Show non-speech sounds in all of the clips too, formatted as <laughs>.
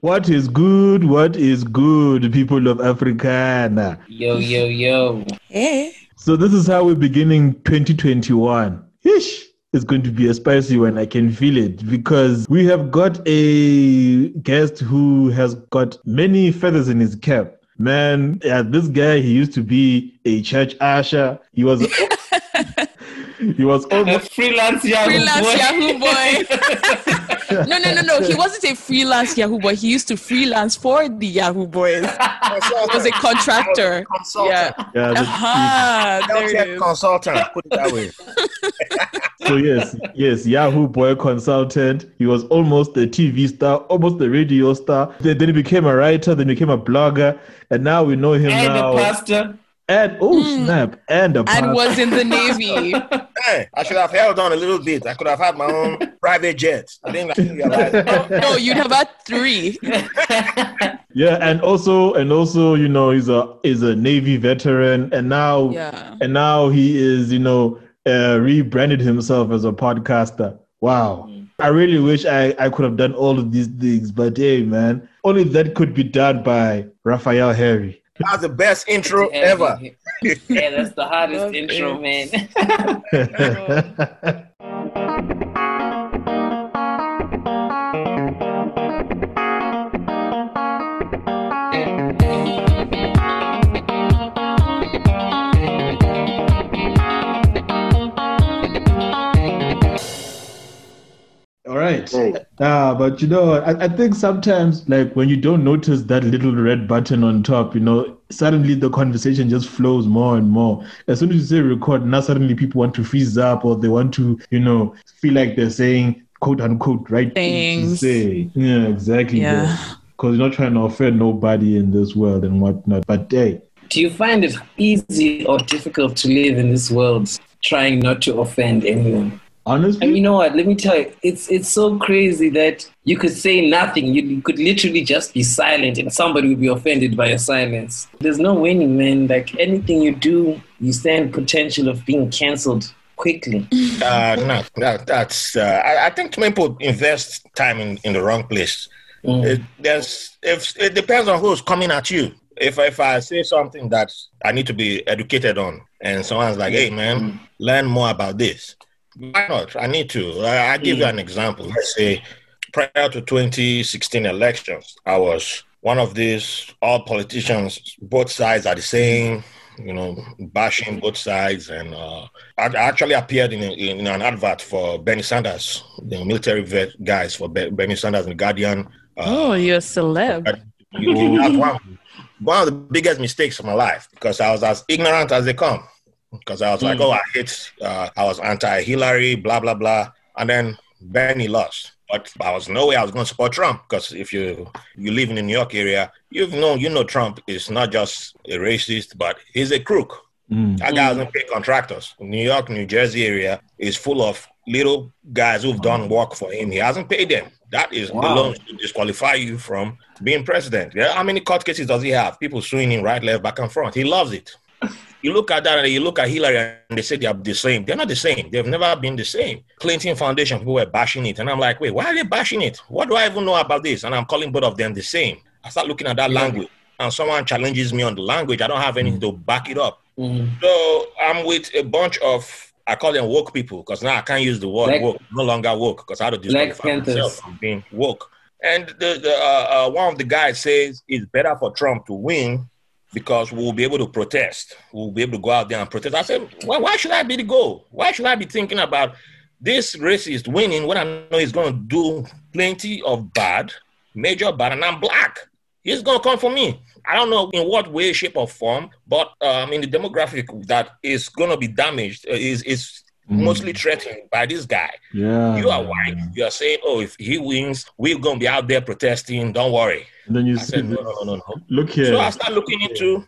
What is good? What is good, people of AfriCanna? Yo, yo, yo. Hey. So this is how we're beginning 2021. Ish. It's going to be a spicy one. I can feel it because we have got a guest who has got many feathers in his cap. Man, yeah, this guy, he used to be a church usher. He was <laughs> he was A almost freelance Yahoo Freelance boy. Yahoo boy. <laughs> no, no, no, no. He <laughs> wasn't a freelance Yahoo boy. He used to freelance for the Yahoo boys. He was a contractor. <laughs> Consultant. Yeah. yeah, the- Ah, there Health it consultant. Put it that way. <laughs> So yes, yes, Yahoo boy consultant. He was almost a TV star, almost a radio star. Then, then he became a writer, then became a blogger, and now we know him And now. the pastor. And oh snap, and a And was in the Navy. <laughs> Hey, I should have held on a little bit. I could have had my own <laughs> private jet. I didn't like realize. <laughs> No, you'd have had three. yeah, and also and also you know he's a is a Navy veteran, and now Yeah. and now he is you know uh, rebranded himself as a podcaster. Wow. I really wish I, I could have done all of these things, but hey, man, only that could be done by Raphael Harry. That's the best intro ever. <laughs> yeah, that's the hottest intro, man. <laughs> All right. Ah, but you know, I, I think sometimes, like when you don't notice that little red button on top, you know, suddenly the conversation just flows more and more. As soon as you say record, now suddenly people want to freeze up or they want to, you know, feel like they're saying quote unquote right things. to Things. say. Yeah, exactly. Yeah. Because you're not trying to offend nobody in this world and whatnot. But hey, Do you find it easy or difficult to live in this world trying not to offend anyone? Honestly, And you know what? Let me tell you, it's it's so crazy that you could say nothing. You, you could literally just be silent, and somebody would be offended by your silence. There's no winning, man. Like anything you do, you stand potential of being cancelled quickly. <laughs> Uh, no, that, that's. Uh, I, I think people invest time in, in the wrong place. Mm. It, there's if it depends on who's coming at you. If if I say something that I need to be educated on, and someone's like, "Hey, man, learn more about this," why not? I need to. I, I give you an example. Let's say prior to 2016 elections, I was one of these all politicians. Both sides are the same. You know, bashing both sides, and uh, I actually appeared in, a, in an advert for Bernie Sanders, the military vet guys for Be- Bernie Sanders and Guardian. Uh, Oh, you're a celeb. you- one, one of the biggest mistakes of my life because I was as ignorant as they come. Because I was like, Mm. oh, I hate, uh, I was anti Hillary, blah, blah, blah. And then Bernie lost. But I was no way I was going to support Trump because if you you live in the New York area, you know you know Trump is not just a racist, but he's a crook. Mm. That guy doesn't pay contractors. New York, New Jersey area is full of little guys who've done work for him. He hasn't paid them. That is Wow. alone to disqualify you from being president. Yeah, how many court cases does he have? People suing him right, left, back, and front. He loves it. You look at that and you look at Hillary and they say they are the same. They're not the same. They've never been the same. Clinton Foundation, people were bashing it. And I'm like, wait, why are they bashing it? What do I even know about this? And I'm calling both of them the same. I start looking at that language and someone challenges me on the language. I don't have anything to back it up. Mm. So I'm with a bunch of I call them woke people because now I can't use the word Black- woke. No longer woke because I had to disqualify myself from being woke. And the, the uh, uh, one of the guys says it's better for Trump to win because we'll be able to protest. We'll be able to go out there and protest. I said, why, why should I be the goal? Why should I be thinking about this racist winning when I know he's going to do plenty of bad, major bad, and I'm black? He's going to come for me. I don't know in what way, shape, or form, but um, in the demographic that is going to be damaged uh, is is Mm. mostly threatened by this guy. Yeah. You are white. You are saying, "Oh, if he wins, we're going to be out there protesting. Don't worry." And then you I see, said, the- "No, no, no, no." look here. So I start looking into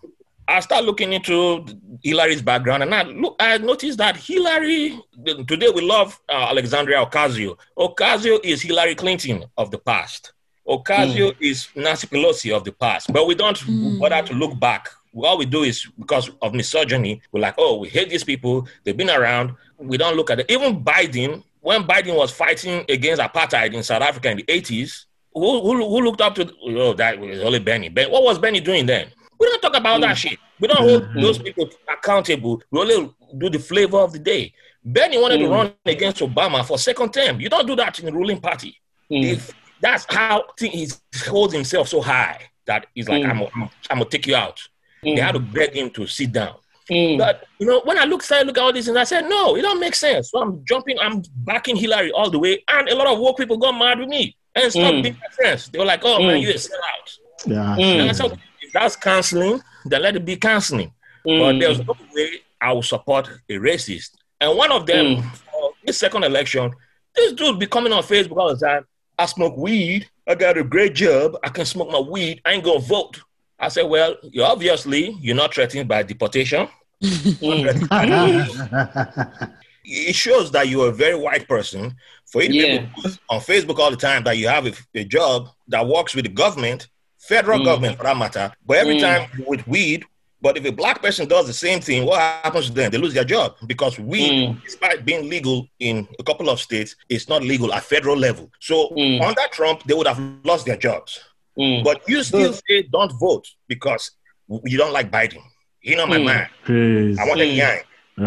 I start looking into Hillary's background, and I look I noticed that Hillary today we love uh, Alexandria Ocasio. Ocasio is Hillary Clinton of the past. Ocasio is Nancy Pelosi of the past, but we don't Mm. bother to look back. All we do is because of misogyny, we're like, oh, we hate these people. They've been around. We don't look at it. Even Biden, when Biden was fighting against apartheid in South Africa in the 80s, who, who, who looked up to? Oh, that was only Benny. Ben, what was Benny doing then? We don't talk about that shit. We don't hold Mm. those people accountable. We only do the flavor of the day. Benny wanted to Mm. run against Obama for second term. You don't do that in the ruling party. Mm. If that's how he holds himself so high that he's like, Mm. I'm, I'm, I'm gonna take you out. They had to beg him to sit down. Mm. But you know, when I look, started look at all this, and I said, no, it don't make sense. So I'm jumping, I'm backing Hillary all the way, and a lot of woke people got mad with me and stopped Mm. being my friends. They were like, oh man, Mm. you a sellout. Yeah. Mm. And I said, if that's canceling, then let it be canceling. But Mm. there's no way I will support a racist. And one of them, Mm. for this second election, this dude be coming on Facebook all the time. I smoke weed. I got a great job. I can smoke my weed. I ain't gonna vote. I said, well, you obviously you're not threatened by deportation. Mm. <laughs> It shows that you're a very white person. For you to be Yeah. able to post on Facebook all the time that you have a, a job that works with the government, federal Mm. government for that matter. But every Mm. time with weed, but if a black person does the same thing, what happens to them? They lose their job because weed, Mm. despite being legal in a couple of states, it's not legal at federal level. So Mm. under Trump, they would have lost their jobs. Mm. But you still Mm. say don't vote because you don't like Biden. He know my Mm. man. Crazy. I want them Mm. young.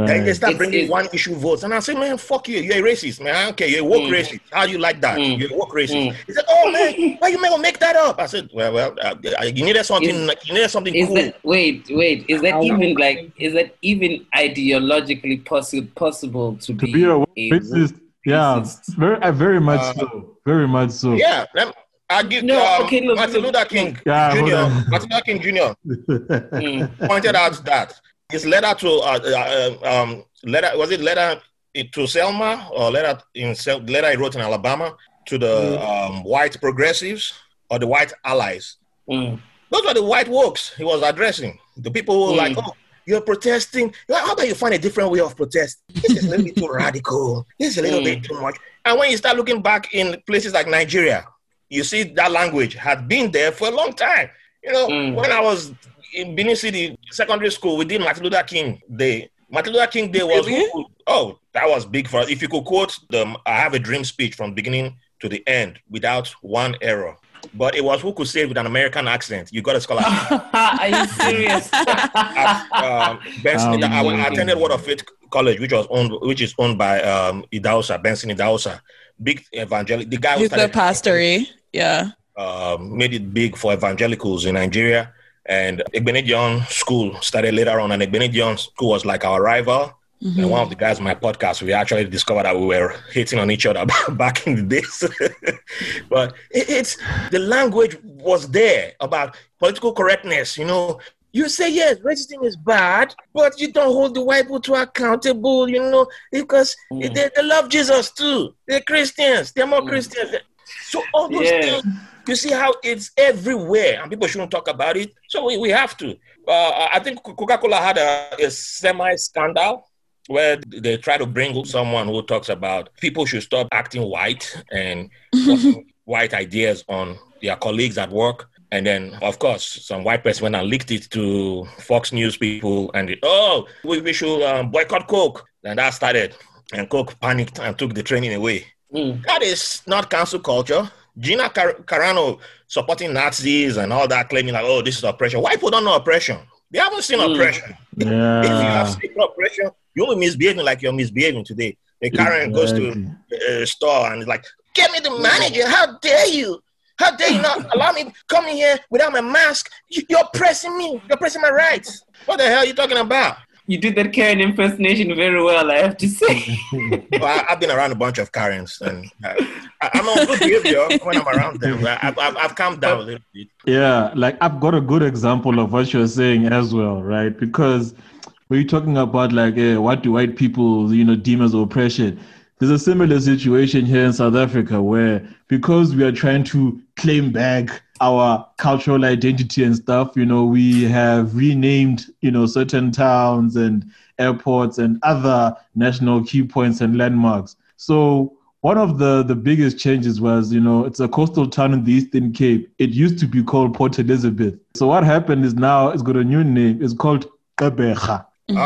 Then they start It's- bringing it's- one issue votes. And I say, man, fuck you. You're a racist, man. I don't care. You're a woke Mm. racist. How do you like that? Mm. You're a woke racist. Mm. He said, oh, man, why you gonna make that up? I said, well, well, uh, you needed something, you needed something Is cool. that wait, wait? Is that How- even like? Is that even ideologically possible possible to, To be a a racist. Yeah. racist. Very, uh, very much Uh, so. Very much so. yeah, lem- I give No, um, okay, look, Martin look, Luther King Yeah, Jr. Martin Luther King Jr. <laughs> Mm. pointed out that his letter to uh, uh, um letter was it letter to Selma or letter in Sel- letter he wrote in Alabama to the um, white progressives or the white allies. Mm. Those were the white wokes he was addressing. The people who were like, Mm. oh, you're protesting. How about you find a different way of protest? This is a little bit too <laughs> radical. This is a little Mm. bit too much. And when you start looking back in places like Nigeria, you see that language had been there for a long time. You know, Mm. when I was in Benin City secondary school, we did Martin Luther King Day. Martin Luther King Day was Really? oh, that was big for us. If you could quote the I have a dream speech from beginning to the end without one error. But it was who could say it with an American accent. You got a scholarship. <laughs> Are you serious? <laughs> at um, Benson. I, I attended Word of Faith College, which was owned, which is owned by um, Idahosa, Benson Idahosa, big evangelical. The guy who started, pastor, eh? Yeah. um, made it big for evangelicals in Nigeria. And Igbinedion School started later on, and Igbinedion School was like our rival. And one of the guys on my podcast, we actually discovered that we were hating on each other <laughs> back in the days. <laughs> but it, it's the language was there about political correctness. You know, you say yes, racism is bad, but you don't hold the white people to accountable. You know, because Mm. they, they love Jesus too. They're Christians. They're more Christians. So all those Yeah. things, you see how it's everywhere, and people shouldn't talk about it. So we, we have to. Uh, I think Coca Cola had a, a semi scandal where they try to bring someone who talks about people should stop acting white and <laughs> white ideas on their colleagues at work. And then, of course, some white person went and leaked it to Fox News people, and oh, we, we should um, boycott Coke. And that started, and Coke panicked and took the training away. Mm. That is not cancel culture. Gina Car- Carano supporting Nazis and all that, claiming like, oh, this is oppression. White people don't know oppression. They haven't seen Mm. oppression. If you have seen oppression, you're misbehaving like you're misbehaving today. A Karen goes to a store and is like, get me the manager. How dare you? How dare you not allow me come in here without my mask? You- You're pressing me. You're pressing my rights. What the hell are you talking about? You did that Karen impersonation very well, I have to say. <laughs> Well, I, I've been around a bunch of Karens, and uh, I, I'm on good behavior when I'm around them. I, I've, I've, I've calmed down a little bit. Yeah, like I've got a good example of what you're saying as well, right? Because when you're talking about like eh, what do white people, you know, deem as oppression, there's a similar situation here in South Africa where because we are trying to claim back our cultural identity and stuff, you know, we have renamed, you know, certain towns and airports and other national key points and landmarks. So one of the the biggest changes was you know it's a coastal town in the eastern cape it used to be called port elizabeth so what happened is now it's got a new name it's called Gqeberha. Mhm.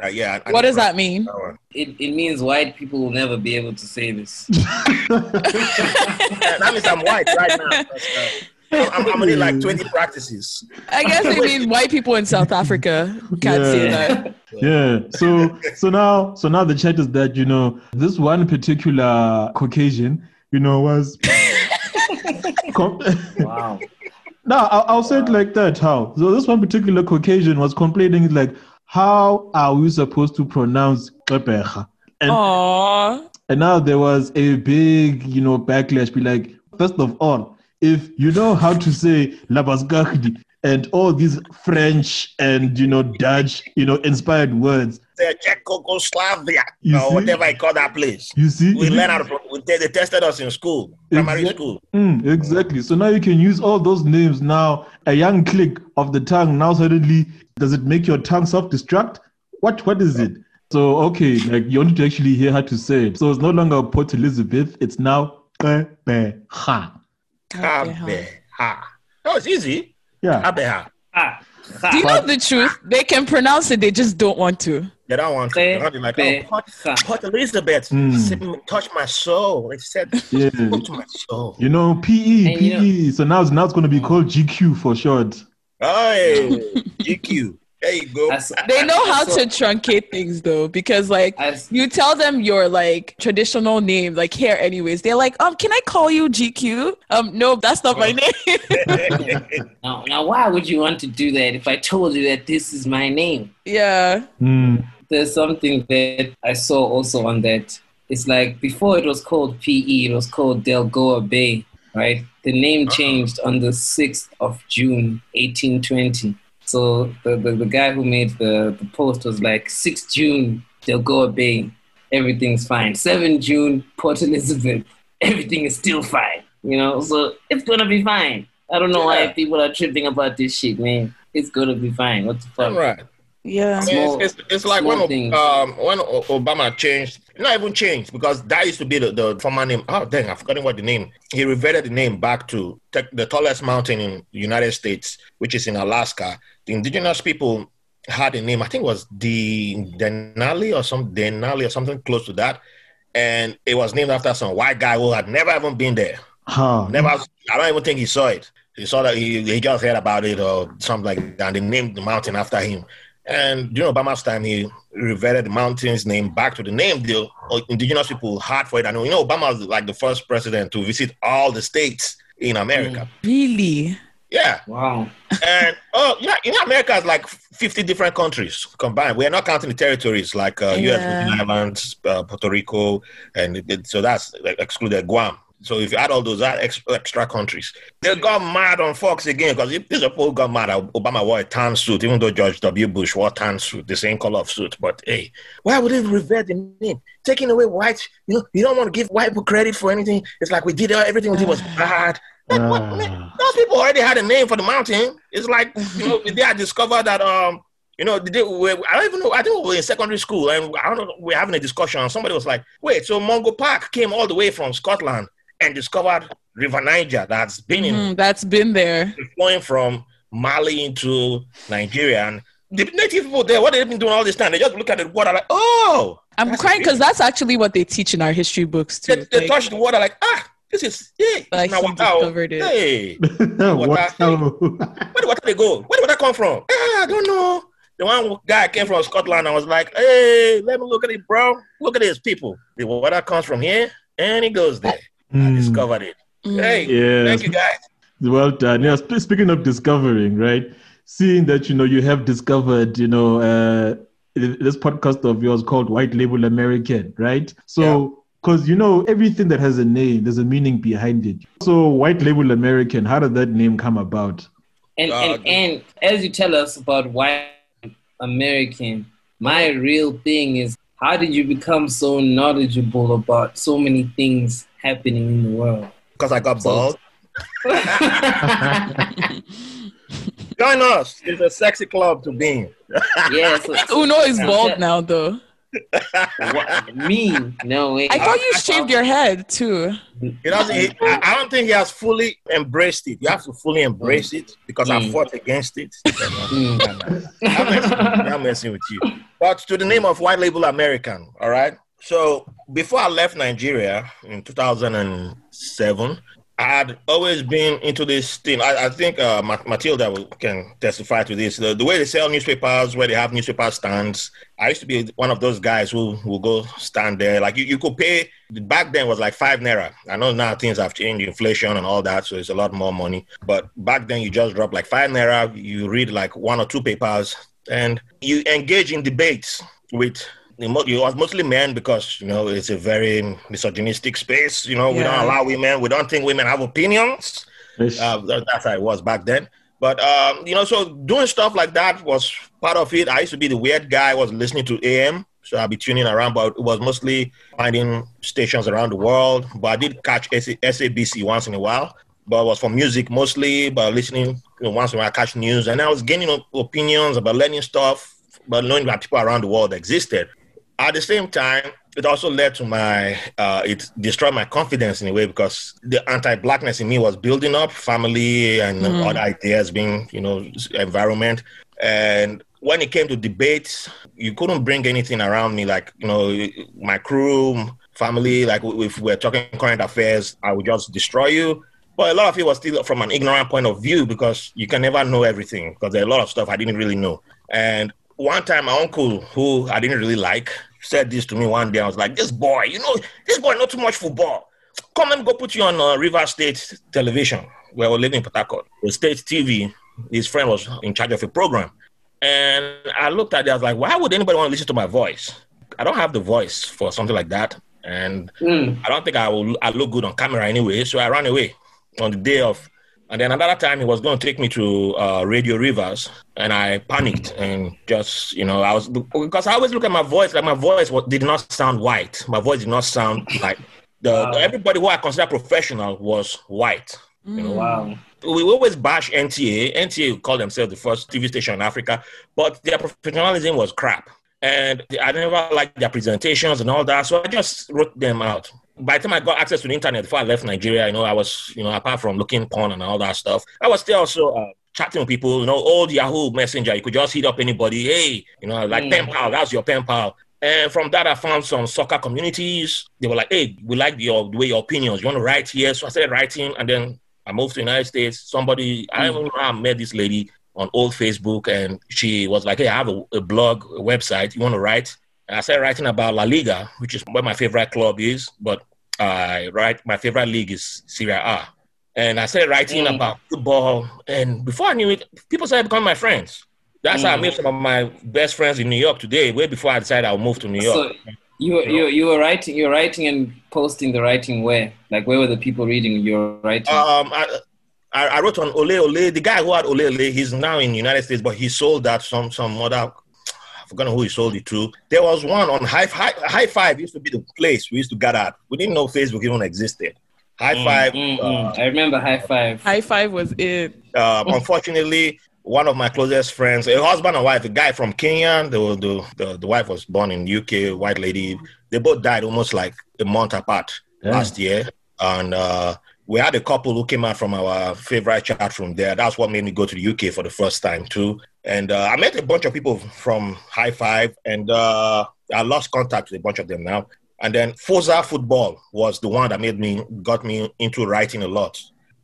Oh, uh, yeah. I- I What does that mean? that. It, it means white people will never be able to say this. <laughs> That means I'm white right now. That's, uh, I'm, I'm only like 20 practices. I guess they mean white people in South Africa can't say Yeah. that. yeah. So so now so now the chat is that you know this one particular Caucasian, you know, was. <laughs> com- Wow. <laughs> no, I'll, I'll say it like that. How? So this one particular Caucasian was complaining like, how are we supposed to pronounce Gqeberha? And Aww. And now there was a big, you know, backlash. Be like, first of all, if you know how to say Labasgachdi and all these French and you know Dutch, you know, inspired words, They're Czechoslovakia You or see? whatever I call that place. you see, We learned how to, pro- we, they, they tested us in school, primary Exact- school. Mm, exactly. So now you can use all those names. Now a young click of the tongue. Now suddenly, does it make your tongue self-destruct? What? What is it? So okay, like you want to actually hear how to say it. So it's no longer Port Elizabeth. It's now Gqeberha. Kabeha. That was easy. Yeah. Kabeha. Ah, Do you know the truth? They can pronounce it, they just don't want to. They don't want to. They're not like, oh, Port, Kabeha. Port Elizabeth, Mm. touch my soul. They said, Yeah. touch my soul. You know, PE, And you PE. so now it's now it's going to be called GQ for short. Hey, <laughs> GQ. There you go. I s- They know how I to truncate things though, because like you tell them your like traditional name, like here anyways. They're like, um, can I call you GQ? Um, no, that's not my name. <laughs> Now, now, why would you want to do that if I told you that this is my name? yeah. Mm. There's something that I saw also on that. It's like before it was called PE, it was called Delgoa Bay, right? The name changed on the 6th of June, 1820. So the, the, the guy who made the, the post was like, 6 June, Delgoa Bay, everything's fine. 7 June, Port Elizabeth, <laughs> everything is still fine. You know, so it's gonna be fine. I don't know why people are tripping about this shit, man. It's gonna be fine. What the fuck? right. Yeah. I mean, it's, it's, it's like when, um, when Obama changed, not even changed, because that used to be the, the former name. Oh, dang, I've forgotten what the name. He reverted the name back to the tallest mountain in the United States, which is in Alaska. The indigenous people had a name, I think it was the Denali or some Denali or something close to that. And it was named after some white guy who had never even been there. Huh. Never, I don't even think he saw it. He saw that he, he just heard about it or something like that. And they named the mountain after him. And during Obama's time, he reverted the mountain's name back to the name the indigenous people had for it. And you know, Obama was like the first president to visit all the states in America. Really? Yeah. Wow. And oh, yeah, you know, America has like 50 different countries combined. We're not counting the territories like uh, Yeah. US Virgin Islands, uh, Puerto Rico, and it- it- so that's excluded Guam. So if you add all those are extra, extra countries, they got mad on Fox again because these people got mad. at Obama wore a tan suit, even though George W. Bush wore tan suit, the same color of suit. But hey, why would they revert the name? Taking away white, you know, you don't want to give white people credit for anything. It's like we did everything we did was bad. Like, what, Ah. man? Those people already had a name for the mountain. It's like you know they had discovered that um you know they, we, I don't even know. I think we were in secondary school and I don't know. We are having a discussion. and Somebody was like, "Wait, so Mungo Park came all the way from Scotland and discovered River Niger that's been in Mhm, that's been there. flowing from Mali into Nigeria and." The native people there, what they've been doing all this time, they just look at the water like, oh, I'm crying because that's actually what they teach in our history books they, too. they Like, touch the water like, ah, this is, yeah, Like now he water, oh, discovered it. Hey, <laughs> what? Water. Where the water they go? Where the water come from? Ah, I don't know. The one guy came from Scotland and was like, hey, let me look at it, bro. Look at this, people. The water comes from here and it goes there. I Mm. discovered it. mm, Hey, Yes. thank you guys. Well done. Yeah. Speaking of discovering, right? Seeing that you know you have discovered, you know, uh, this podcast of yours called White Label American, right? So, because you know everything that has a name, there's a meaning behind it. So, White Label American, how did that name come about? And, Uh, and and as you tell us about white American, my real thing is how did you become so knowledgeable about so many things happening in the world? Because I got So- bald. <laughs> Join us. It's a sexy club to be in. yes. yeah, so, <laughs> Uno is bald now though. What? <laughs> Me? No way. I thought you shaved your head too. He doesn't. He, I I don't think he has fully embraced it. You have to fully embrace it because I Mm. fought against it. <laughs> Mm. I'm messing, I'm messing with you. But to the name of White Label American, all right? So before I left Nigeria in 2007, I had always been into this thing. I, I think uh, Matilda can testify to this. The, the way they sell newspapers, where they have newspaper stands. I used to be one of those guys who will go stand there. Like you, you could pay, back then was like five naira. I know now things have changed, inflation and all that, so it's a lot more money. But back then you just drop like five naira, you read like one or two papers, and you engage in debates with it mo- was mostly men because you know it's a very misogynistic space. You know, we don't allow women. We don't think women have opinions. Uh, that's how it was back then. But um, you know, so doing stuff like that was part of it. I used to be the weird guy. I was listening to AM, so I'd be tuning around, but it was mostly finding stations around the world. But I did catch SA- SABC once in a while, but it was for music mostly. But listening you know, once in a while, I catch news, and I was gaining opinions about learning stuff, but knowing that people around the world existed. At the same time, it also led to my uh, it destroyed my confidence in a way because the anti-blackness in me was building up, family and Mm. other ideas being, you know, environment. And when it came to debates, you couldn't bring anything around me like, you know, my crew, family. Like if we're talking current affairs, I would just destroy you. But a lot of it was still from an ignorant point of view because you can never know everything because there are a lot of stuff I didn't really know. And one time, my uncle, who I didn't really like, said this to me one day. I was like, "This boy, you know, this boy not too much football. Come let me go put you on uh, River State Television, where we're living in Port. The state TV. His friend was in charge of a program, and I looked at it. I was like, why would anybody want to listen to my voice? I don't have the voice for something like that, and Mm. I don't think I will. I look good on camera anyway, so I ran away on the day of. And then another time he was going to take me to uh, Radio Rivers, and I panicked and just you know I was because I always look at my voice like my voice was, did not sound white. My voice did not sound like the Wow. everybody who I consider professional was white. You know, Wow. we always bash NTA. NTA called themselves the first TV station in Africa, but their professionalism was crap. And I never liked their presentations and all that, so I just wrote them out. By the time I got access to the internet before I left Nigeria, you know, I was, you know, apart from looking porn and all that stuff, I was still also uh, chatting with people, you know, old Yahoo Messenger. You could just hit up anybody, hey, you know, like Mm. pen pal, that's your pen pal. And from that, I found some soccer communities. They were like, hey, we like your the way your opinions. You want to write here? So I started writing, and then I moved to the United States. Somebody, I don't know I met this lady on old Facebook, and she was like, hey, I have a, a blog, a website. You want to write? And I started writing about La Liga, which is where my favorite club is, but I write my favorite league is Serie A. And I started writing Mm. about football, and before I knew it, people started becoming my friends. That's how I Mm. made some of my best friends in New York today. Way before I decided I'll move to New York. So you were, you, you were writing you were writing and posting the writing where? Like where were the people reading your writing? Um, I, I I wrote on Ole Ole. The guy who had Ole Ole, he's now in the United States, but he sold that some some other. I forgot who he sold it to. There was one on High High, High Five. Used to be the place we used to gather at. We didn't know Facebook even existed. High Mm, Five. mm, uh, mm. I remember high five. High five was it. um, unfortunately, one of my closest friends, a husband and wife, a guy from Kenya, the, the, the, the wife was born in UK, white lady. They both died almost like a month apart Yeah. last year. And uh, we had a couple who came out from our favorite chat from there. That's what made me go to the UK for the first time, too. And uh, I met a bunch of people from High Five, and uh, I lost contact with a bunch of them now. And then Forza Football was the one that made me, got me into writing a lot.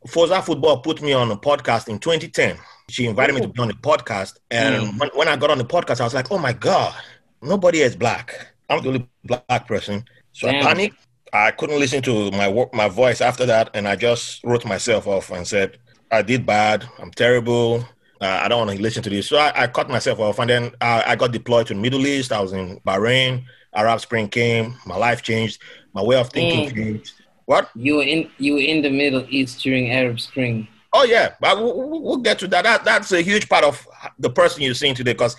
Forza Football put me on a podcast in 2010. She invited me to be on the podcast. And Mm. when, when I got on the podcast, I was like, oh my God, nobody is black. I'm the only black person. So Damn. I panicked. I couldn't listen to my work, my voice after that. And I just wrote myself off and said, I did bad. I'm terrible. Uh, I don't want to listen to this. So I, I cut myself off. And then I, I got deployed to the Middle East. I was in Bahrain. Arab Spring came. My life changed. My way of thinking Mm. changed. What? You were in you were in the Middle East during Arab Spring. Oh yeah, but we'll, we'll we'll get to that. that. That's a huge part of the person you're seeing today. Because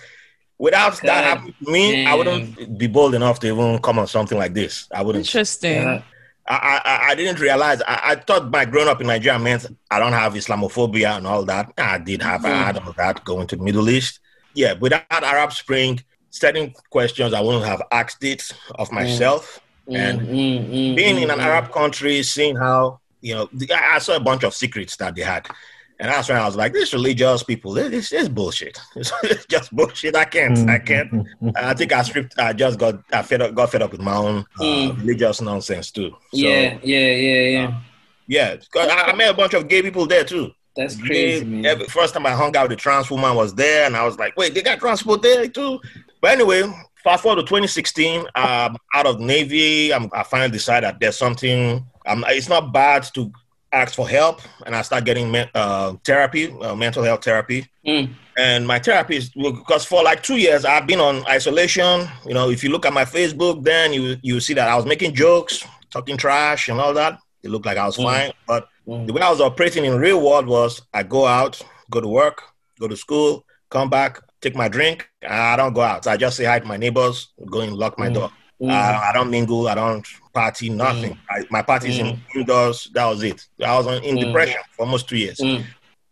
without that God happening to me, I wouldn't be bold enough to even come on something like this. I wouldn't. Interesting. Yeah. I, I, I didn't realize. I, I thought by growing up in Nigeria meant I don't have Islamophobia and all that. I did have. I had all that going to the Middle East. Yeah, without Arab Spring, certain questions I wouldn't have asked it of myself. And Mm, mm, being mm, in an mm. Arab country, seeing how you know, I saw a bunch of secrets that they had, and that's when I was like, "This religious people, this, this is bullshit. <laughs> It's just bullshit. I can't, I can't." I think I stripped. I just got, I fed up, got fed up with my own uh, Mm. religious nonsense too. So, yeah, yeah, yeah, yeah. Because I, I met a bunch of gay people there too. That's crazy, They- man. every- first time I hung out with a trans woman was there, and I was like, "Wait, they got trans people there too." But anyway, fast forward to 2016. Um, out of Navy, I'm, I finally decided that there's something. Um, it's not bad to ask for help, and I start getting uh, therapy, uh, mental health therapy. Mm. And my therapist, because for like two years I've been on isolation. You know, if you look at my Facebook, then you you see that I was making jokes, talking trash, and all that. It looked like I was Mm. fine, but Mm. the way I was operating in real world was I go out, go to work, go to school, come back, take my drink. I don't go out. I just say hi to my neighbors, go and lock my Mm. door. Mm. Uh, I don't mingle. I don't party. Nothing. I, my parties in indoors. That was it. I was on, in Mm. depression for almost two years. Mm.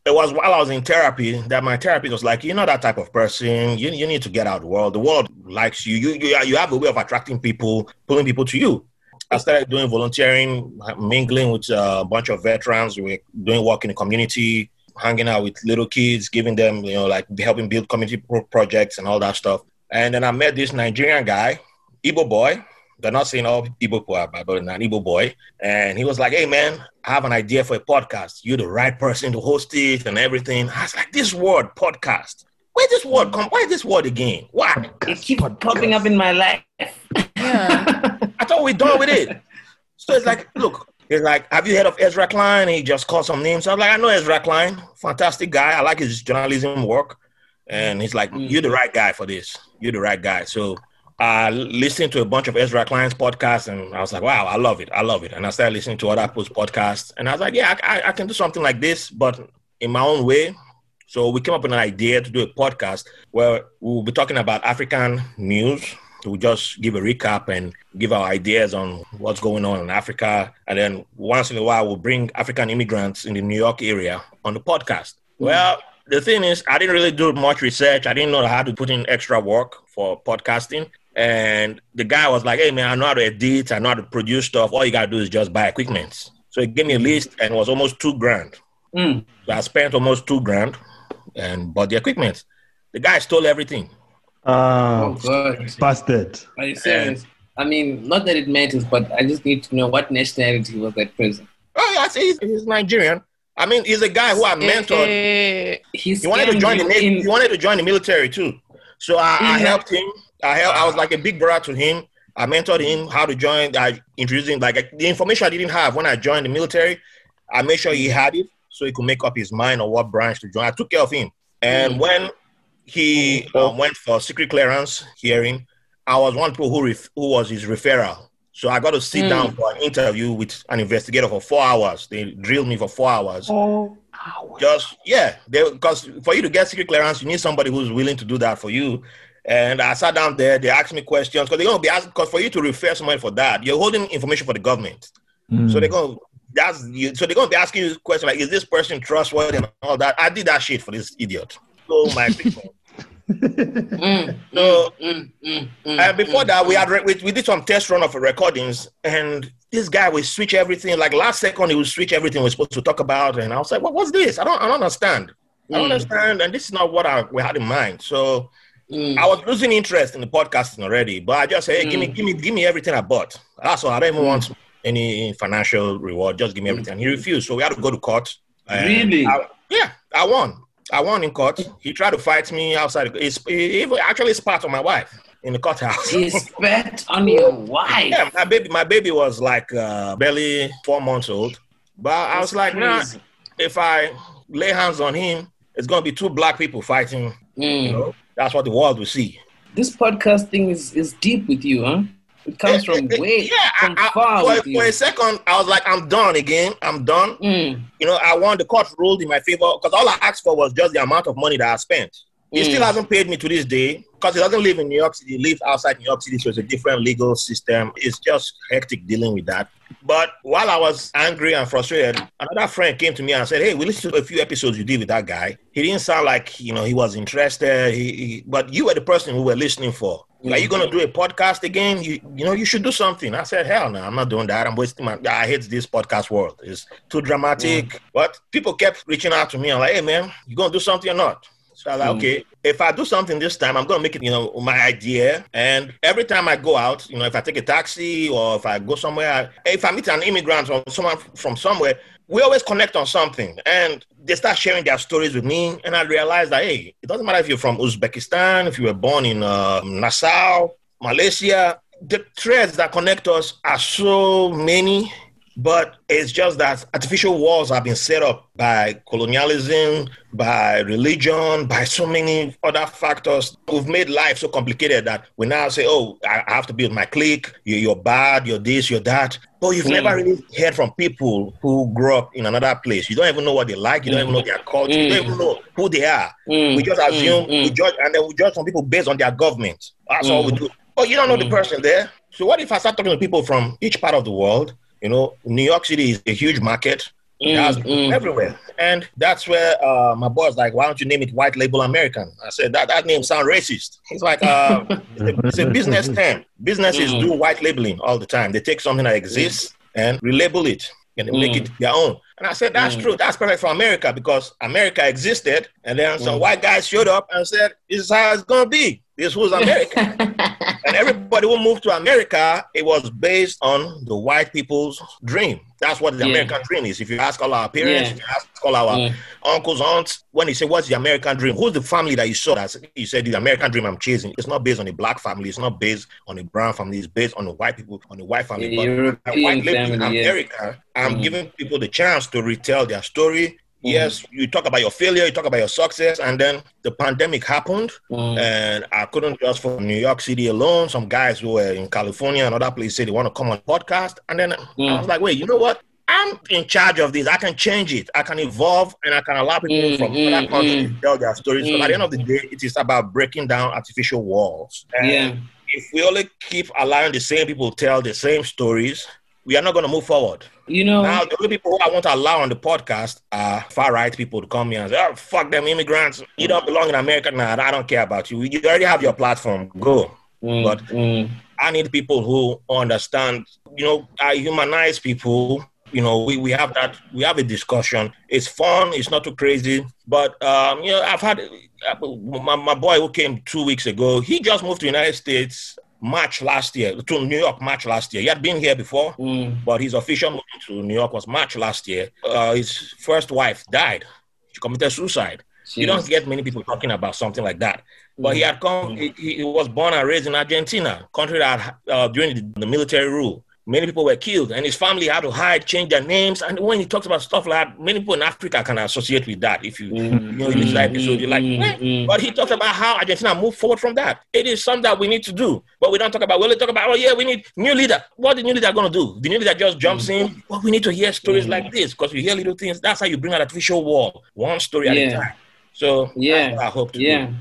It was while I was in therapy that my therapist was like, "You're not that type of person. You, you need to get out of the world. The world likes you. You you you have a way of attracting people, pulling people to you." I started doing volunteering, mingling with a bunch of veterans. We were doing work in the community, hanging out with little kids, giving them, you know, like helping build community pro- projects and all that stuff. And then I met this Nigerian guy, Igbo boy. They're not saying all people Igbo boy, but an Igbo boy. And he was like, hey, man, I have an idea for a podcast. You're the right person to host it and everything. I was like, this word, podcast. Where this word come? Why this word again? Why? It keeps popping up in my life. Yeah. <laughs> I thought we're done with it. So it's like, look, it's like, have you heard of Ezra Klein? He just called some names. I was like, I know Ezra Klein, fantastic guy. I like his journalism work. And he's like, Mm. you're the right guy for this. You're the right guy. So I listened to a bunch of Ezra Klein's podcasts and I was like, wow, I love it. I love it. And I started listening to other people's podcasts. And I was like, yeah, I, I, I can do something like this, but in my own way. So we came up with an idea to do a podcast where we'll be talking about African news. We'll just give a recap and give our ideas on what's going on in Africa. And then once in a while, we'll bring African immigrants in the New York area on the podcast. Mm. Well, the thing is, I didn't really do much research. I didn't know how to put in extra work for podcasting. And the guy was like, hey, man, I know how to edit. I know how to produce stuff. All you got to do is just buy equipment. So he gave me a list and it was almost two grand. Mm. So I spent almost two grand and bought the equipment. The guy stole everything. Ah, Oh, God. bastard. Are you serious? I mean, not that it matters, but I just need to know what nationality was that person. Oh, yeah, see, he's, he's Nigerian. I mean, he's a guy who I mentored. Eh, He's He wanted to join the Navy. in, He wanted to join the military too. So I, I helped him. I helped. I was like a big brother to him. I mentored him how to join. I introduced him like the information I didn't have when I joined the military. I made sure he had it so he could make up his mind on what branch to join. I took care of him. And Mm. when he uh, went for secret clearance hearing, I was one people who ref- who was his referral. So I got to sit Mm. down for an interview with an investigator for four hours. They drilled me for four hours. Just yeah, because for you to get secret clearance, you need somebody who's willing to do that for you. And I sat down there. They asked me questions because they're gonna be asking. Because for you to refer somebody for that, you're holding information for the government. Mm. So they're gonna that's you. So they're gonna be asking you questions like, "Is this person trustworthy?" and all that. I did that shit for this idiot. So my <laughs> equipment. Mm, So mm, mm, mm, and before mm, that, we mm. had re- we, we did some test run of recordings, and this guy would switch everything. Like last second, he would switch everything we're supposed to talk about, and I was like, "What? was this? I don't, I don't understand. I don't Mm. understand." And this is not what I we had in mind. So Mm. I was losing interest in the podcasting already. But I just said, hey, give me, Mm. give me, give me everything I bought. That's all. I don't even Mm. want any financial reward. Just give me everything. He refused, so we had to go to court. Really? I- yeah, I won. I won in court. He tried to fight me outside. It's, he he actually spat on my wife in the courthouse. He <laughs> spat on your wife. Yeah, my baby, my baby was like uh, barely four months old. But I was That's like, nah, if I lay hands on him, it's gonna be two black people fighting. You Mm. know, that's what the world will see. This podcast thing is, is deep with you, huh? It comes from <laughs> way yeah, from I, I, far for, with you. for a second, I was like, I'm done again. I'm done. Mm. You know, I won the court ruled in my favor because all I asked for was just the amount of money that I spent. He still hasn't paid me to this day because he doesn't live in New York City. He lives outside New York City, so it's a different legal system. It's just hectic dealing with that. But while I was angry and frustrated, another friend came to me and said, "Hey, we listened to a few episodes you did with that guy. He didn't sound like you know he was interested. He, he but you were the person who were listening for. Are you gonna mm. do a podcast again? You you know you should do something." I said, "Hell no, I'm not doing that. I'm wasting my. I hate this podcast world. It's too dramatic." Mm. But people kept reaching out to me. I'm like, "Hey man, you gonna do something or not?" So I was like, Mm. okay, if I do something this time, I'm gonna make it, you know, my idea. And every time I go out, you know, if I take a taxi or if I go somewhere, if I meet an immigrant or someone from somewhere, we always connect on something. And they start sharing their stories with me, and I realized that hey, it doesn't matter if you're from Uzbekistan, if you were born in uh, Nassau, Malaysia. The threads that connect us are so many but it's just that artificial walls have been set up by colonialism, by religion, by so many other factors. We've made life so complicated that we now say, oh, I have to be with my clique. You- You're bad, you're this, you're that. But you've Mm. never really heard from people who grew up in another place. You don't even know what they like. You don't even know their culture. You don't even know who they are. Mm, We just mm, assume, we mm. judge, and then we judge some people based on their government. That's all we Mm. do. But you don't know the Mm. person there. So what if I start talking to people from each part of the world? You know, New York City is a huge market. It Mm, has people mm. everywhere. And that's where uh, my boss like, why don't you name it White Label American? I said, that, that name sounds racist. He's like, uh, <laughs> it's, a, it's a business term. Businesses Mm. do white labeling all the time. They take something that exists and relabel it and they make Mm. it their own. And I said, that's Mm. true. That's perfect for America because America existed. And then some Mm. white guys showed up and said, this is how it's going to be. This was America. <laughs> And everybody who moved to America, it was based on the white people's dream. That's what the Yeah. American dream is. If you ask all our parents, Yeah. if you ask all our Mm. uncles, aunts, when you say, What's the American dream? Who's the family that you saw that you said the American dream I'm chasing? It's not based on a black family, it's not based on a brown family, it's based on the white people, on the white family. The But European white family, yeah. America, I'm Mm. giving people the chance to retell their story. Mm. Yes, you talk about your failure, you talk about your success, and then the pandemic happened Mm. and I couldn't just from New York City alone. Some guys who were in California and other places said they want to come on podcast, and then I Mm. was like, wait, you know what? I'm in charge of this. I can change it. I can evolve, and I can allow people Mm, from mm, other countries mm. to tell their stories. So Mm. at the end of the day, it is about breaking down artificial walls. And Yeah. if we only keep allowing the same people tell the same stories, we are not going to move forward. You know, Now, the only people who I want to allow on the podcast are far right people to come here and say, oh, fuck them immigrants. You don't belong in America. Nah, I don't care about you. You already have your platform. Go. Mm, but- mm, I need people who understand, you know, I humanize people. You know, we, we have that, we have a discussion. It's fun, it's not too crazy. But, um, you know, I've had uh, my, my boy who came two weeks ago, he just moved to the United States March last year, to New York March last year. He had been here before, mm, but his official move to New York was March last year. Uh, his first wife died. She committed suicide. You don't get many people talking about something like that. But he had come, he, he was born and raised in Argentina, country that uh, during the, the military rule, many people were killed and his family had to hide, change their names. And when he talks about stuff like that, many people in Africa can associate with that. If you, Mm, you know, you that episode, you're like, mm, "Eh?" mm. but he talks about how Argentina moved forward from that. It is something that we need to do, but we don't talk about. We only talk about, oh yeah, we need new leader. What the new leader going to do? The new leader just jumps in. Well, we need to hear stories like this because you hear little things. That's how you bring an artificial wall, one story at a time. So Yeah. that's what I hope to yeah do.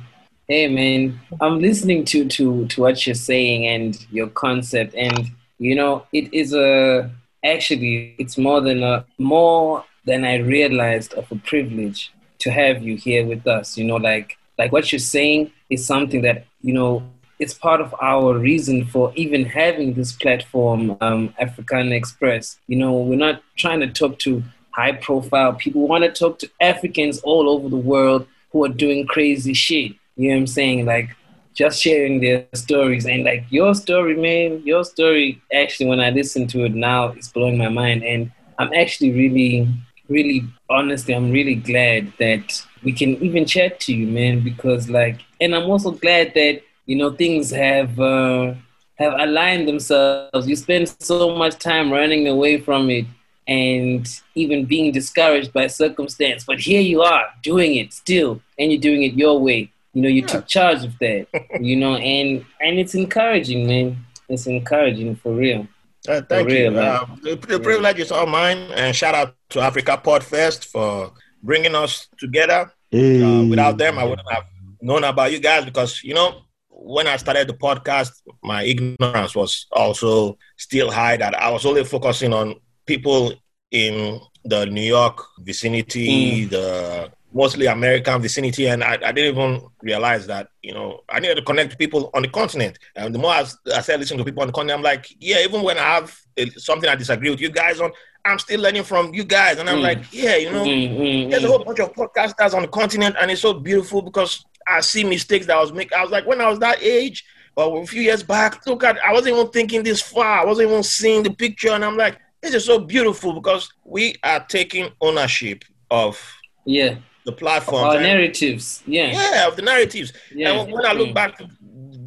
hey man i'm listening to to to what you're saying and your concept and you know it is a actually it's more than a more than i realized of a privilege to have you here with us you know like like what you're saying is something that you know it's part of our reason for even having this platform um AfriCanna Express you know we're not trying to talk to high profile people we want to talk to africans all over the world who are doing crazy shit. You know what I'm saying? Like just sharing their stories and like your story, man, your story actually when I listen to it now it's blowing my mind. And I'm actually really, really honestly, I'm really glad that we can even chat to you, man, because like and I'm also glad that, you know, things have uh have aligned themselves. You spend so much time running away from it and even being discouraged by circumstance. But here you are doing it still, and you're doing it your way. You know, you took charge of that. <laughs> You know, and and it's encouraging, man. It's encouraging for real. Uh, thank real, you. man. Uh, the, the privilege is all mine. And shout out to Africa Podfest for bringing us together. Uh, without them, I wouldn't have known about you guys because you know when I started the podcast, my ignorance was also still high. That I was only focusing on people in the New York vicinity, Mm. the mostly American vicinity, and I, I didn't even realize that you know I needed to connect to people on the continent. And the more I started listening to people on the continent, I'm like, yeah, even when I have uh, something I disagree with you guys on, I'm still learning from you guys, and I'm Mm. like, yeah, you know, Mm, mm, there's a whole bunch of podcasters on the continent, and it's so beautiful because I see mistakes that I was making. I was like, when I was that age, or a few years back, look at, I wasn't even thinking this far. I wasn't even seeing the picture, and I'm like, this is so beautiful because we are taking ownership of Yeah. The platform. Our narratives. Yeah. yeah, of the narratives. Yeah. And when I look Mm. back to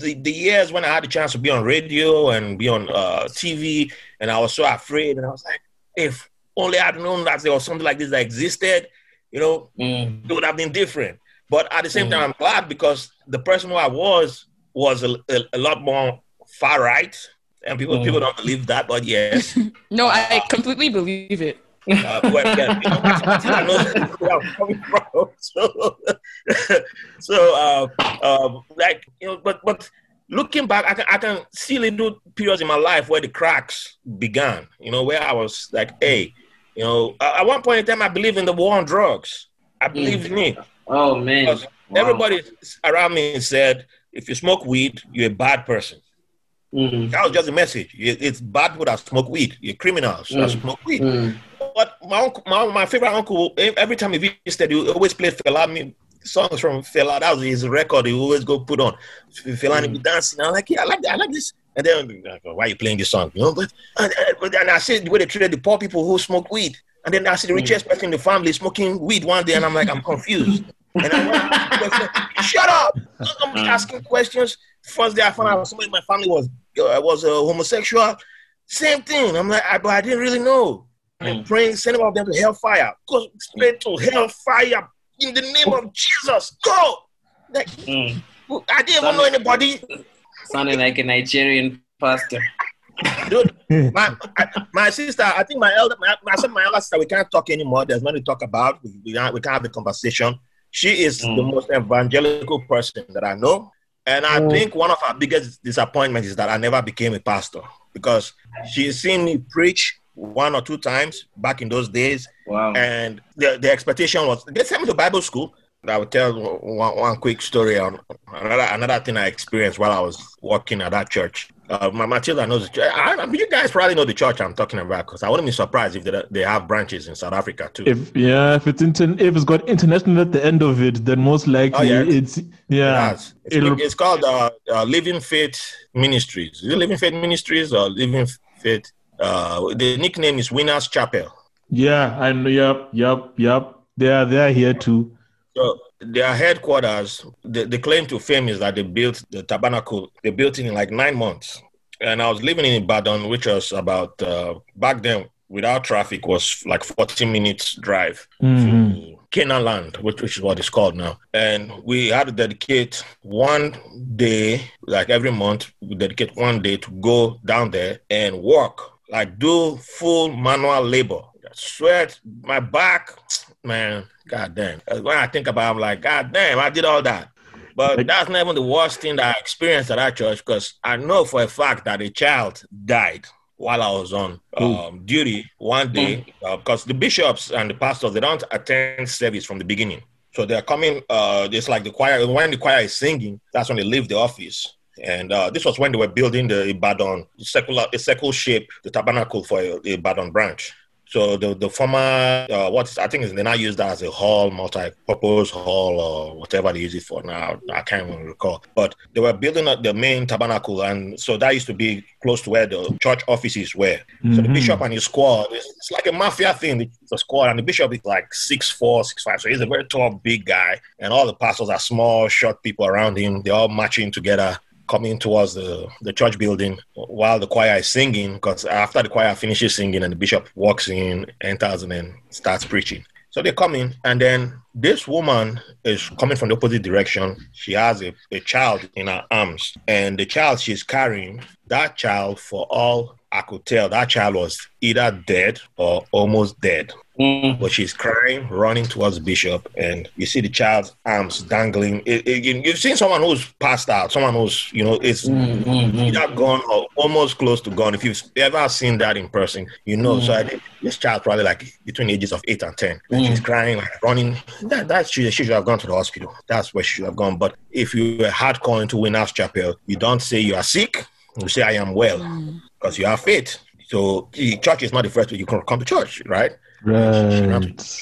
the, the years when I had the chance to be on radio and be on uh, TV, and I was so afraid, and I was like, if only I'd known that there was something like this that existed, you know, Mm. it would have been different. But at the same Mhm. time, I'm glad because the person who I was was a, a, a lot more far right, and people Mhm. people don't believe that, but yes, <laughs> No, I completely believe it. Uh, well, yeah, you know, I know <laughs> where I'm coming from. <laughs> So, <laughs> so uh, um, like you know, but but looking back, I can I can see little periods in my life where the cracks began. You know, where I was like, hey, you know, at one point in time, I believe in the war on drugs. I believed in it. Oh man. Wow. Everybody around me said, if you smoke weed, you're a bad person. Mm. That was just a message. It's bad people that smoke weed. You're criminals that Mm. smoke weed. Mm. But my uncle, my, my favorite uncle, every time he visited, he always played Fela songs from Fela. That was his record. He always go put on Fela and he be mm. dancing. I'm like, yeah, I like that. I like this. And then like, why are you playing this song? You know, but and, and, and I said the way they treated the poor people who smoke weed. And then I see the mm. richest person in the family smoking weed one day, and I'm like, I'm confused. And I shut up! I'm mm. asking questions. First day I found out somebody in my family was uh, was a homosexual. Same thing. I'm like, I, but I didn't really know. And praying, send sending all of them to hellfire. Go straight to hellfire in the name of Jesus. Go. Like, Mm. I didn't even know anybody. Sounding like a Nigerian pastor. Dude, my I, my sister, I think my elder, my, I said my elder sister, we can't talk anymore. There's nothing to talk about. We, we, can't, we can't have the conversation. She is the Mm. most evangelical person that I know. And I Mm. think one of her biggest disappointments is that I never became a pastor because she's seen me preach one or two times back in those days. Wow. And the, the expectation was they sent me to Bible school. I will tell one, one quick story on another another thing I experienced while I was working at that church. Uh, my Matilda knows the church. I, I mean, you guys probably know the church I'm talking about because I wouldn't be surprised if they, they have branches in South Africa too. If yeah, if it's inter- if it's got international at the end of it, then most likely Oh, yeah. it's yeah. has. It's, it's called uh, uh, Living Faith Ministries. Is it Living Faith Ministries or Living Faith? Uh, the nickname is Winners Chapel. Yeah, I know. Yep, yep, yep. They are they are here too. So their headquarters, the, the claim to fame is that they built the tabernacle. They built it in like nine months. And I was living in Ibadan, which was about uh, back then without traffic was like 40 minutes drive Mhm. to Canaan land, which, which is what it's called now. And we had to dedicate one day, like every month, we dedicate one day to go down there and work, like do full manual labor. Sweat, my back, man, god damn. When I think about it, I'm like, god damn, I did all that. But that's not even the worst thing that I experienced at that church because I know for a fact that a child died while I was on um, duty one day because the bishops and the pastors they don't attend service from the beginning. So they're coming. Uh, it's like the choir. When the choir is singing, that's when they leave the office. And uh, this was when they were building the Ibadan secular, a circle shape, the tabernacle for the Ibadan branch. So the the former uh, what I think is they now use that as a hall, multi-purpose hall or whatever they use it for now. I can't even recall. But they were building up the main tabernacle, and so that used to be close to where the church offices were. So the Mhm. bishop and his squad, it's, it's like a mafia thing. The squad, and the bishop is like six four, six five. So he's a very tall, big guy, and all the pastors are small, short people around him. They're all marching together, coming towards the, the church building while the choir is singing. Because after the choir finishes singing, and the bishop walks in, enters, and then starts preaching. So they come in, and then this woman is coming from the opposite direction. She has a, a child in her arms, and the child she's carrying, that child, for all I could tell that child was either dead or almost dead. Mm. But she's crying, running towards Bishop, and you see the child's arms dangling. It, it- you- you've seen someone who's passed out, someone who's, you know, it's Mm, mm, mm. either gone or almost close to gone. If you've ever seen that in person, you know. So I think this child probably like between the ages of eight and ten. And she's crying, like running. That that she, she should have gone to the hospital. That's where she should have gone. But if you were hardcore into Winners Chapel, you don't say you are sick. You say I am well because you have faith. So the church is not the first way you can come to church, right? Right.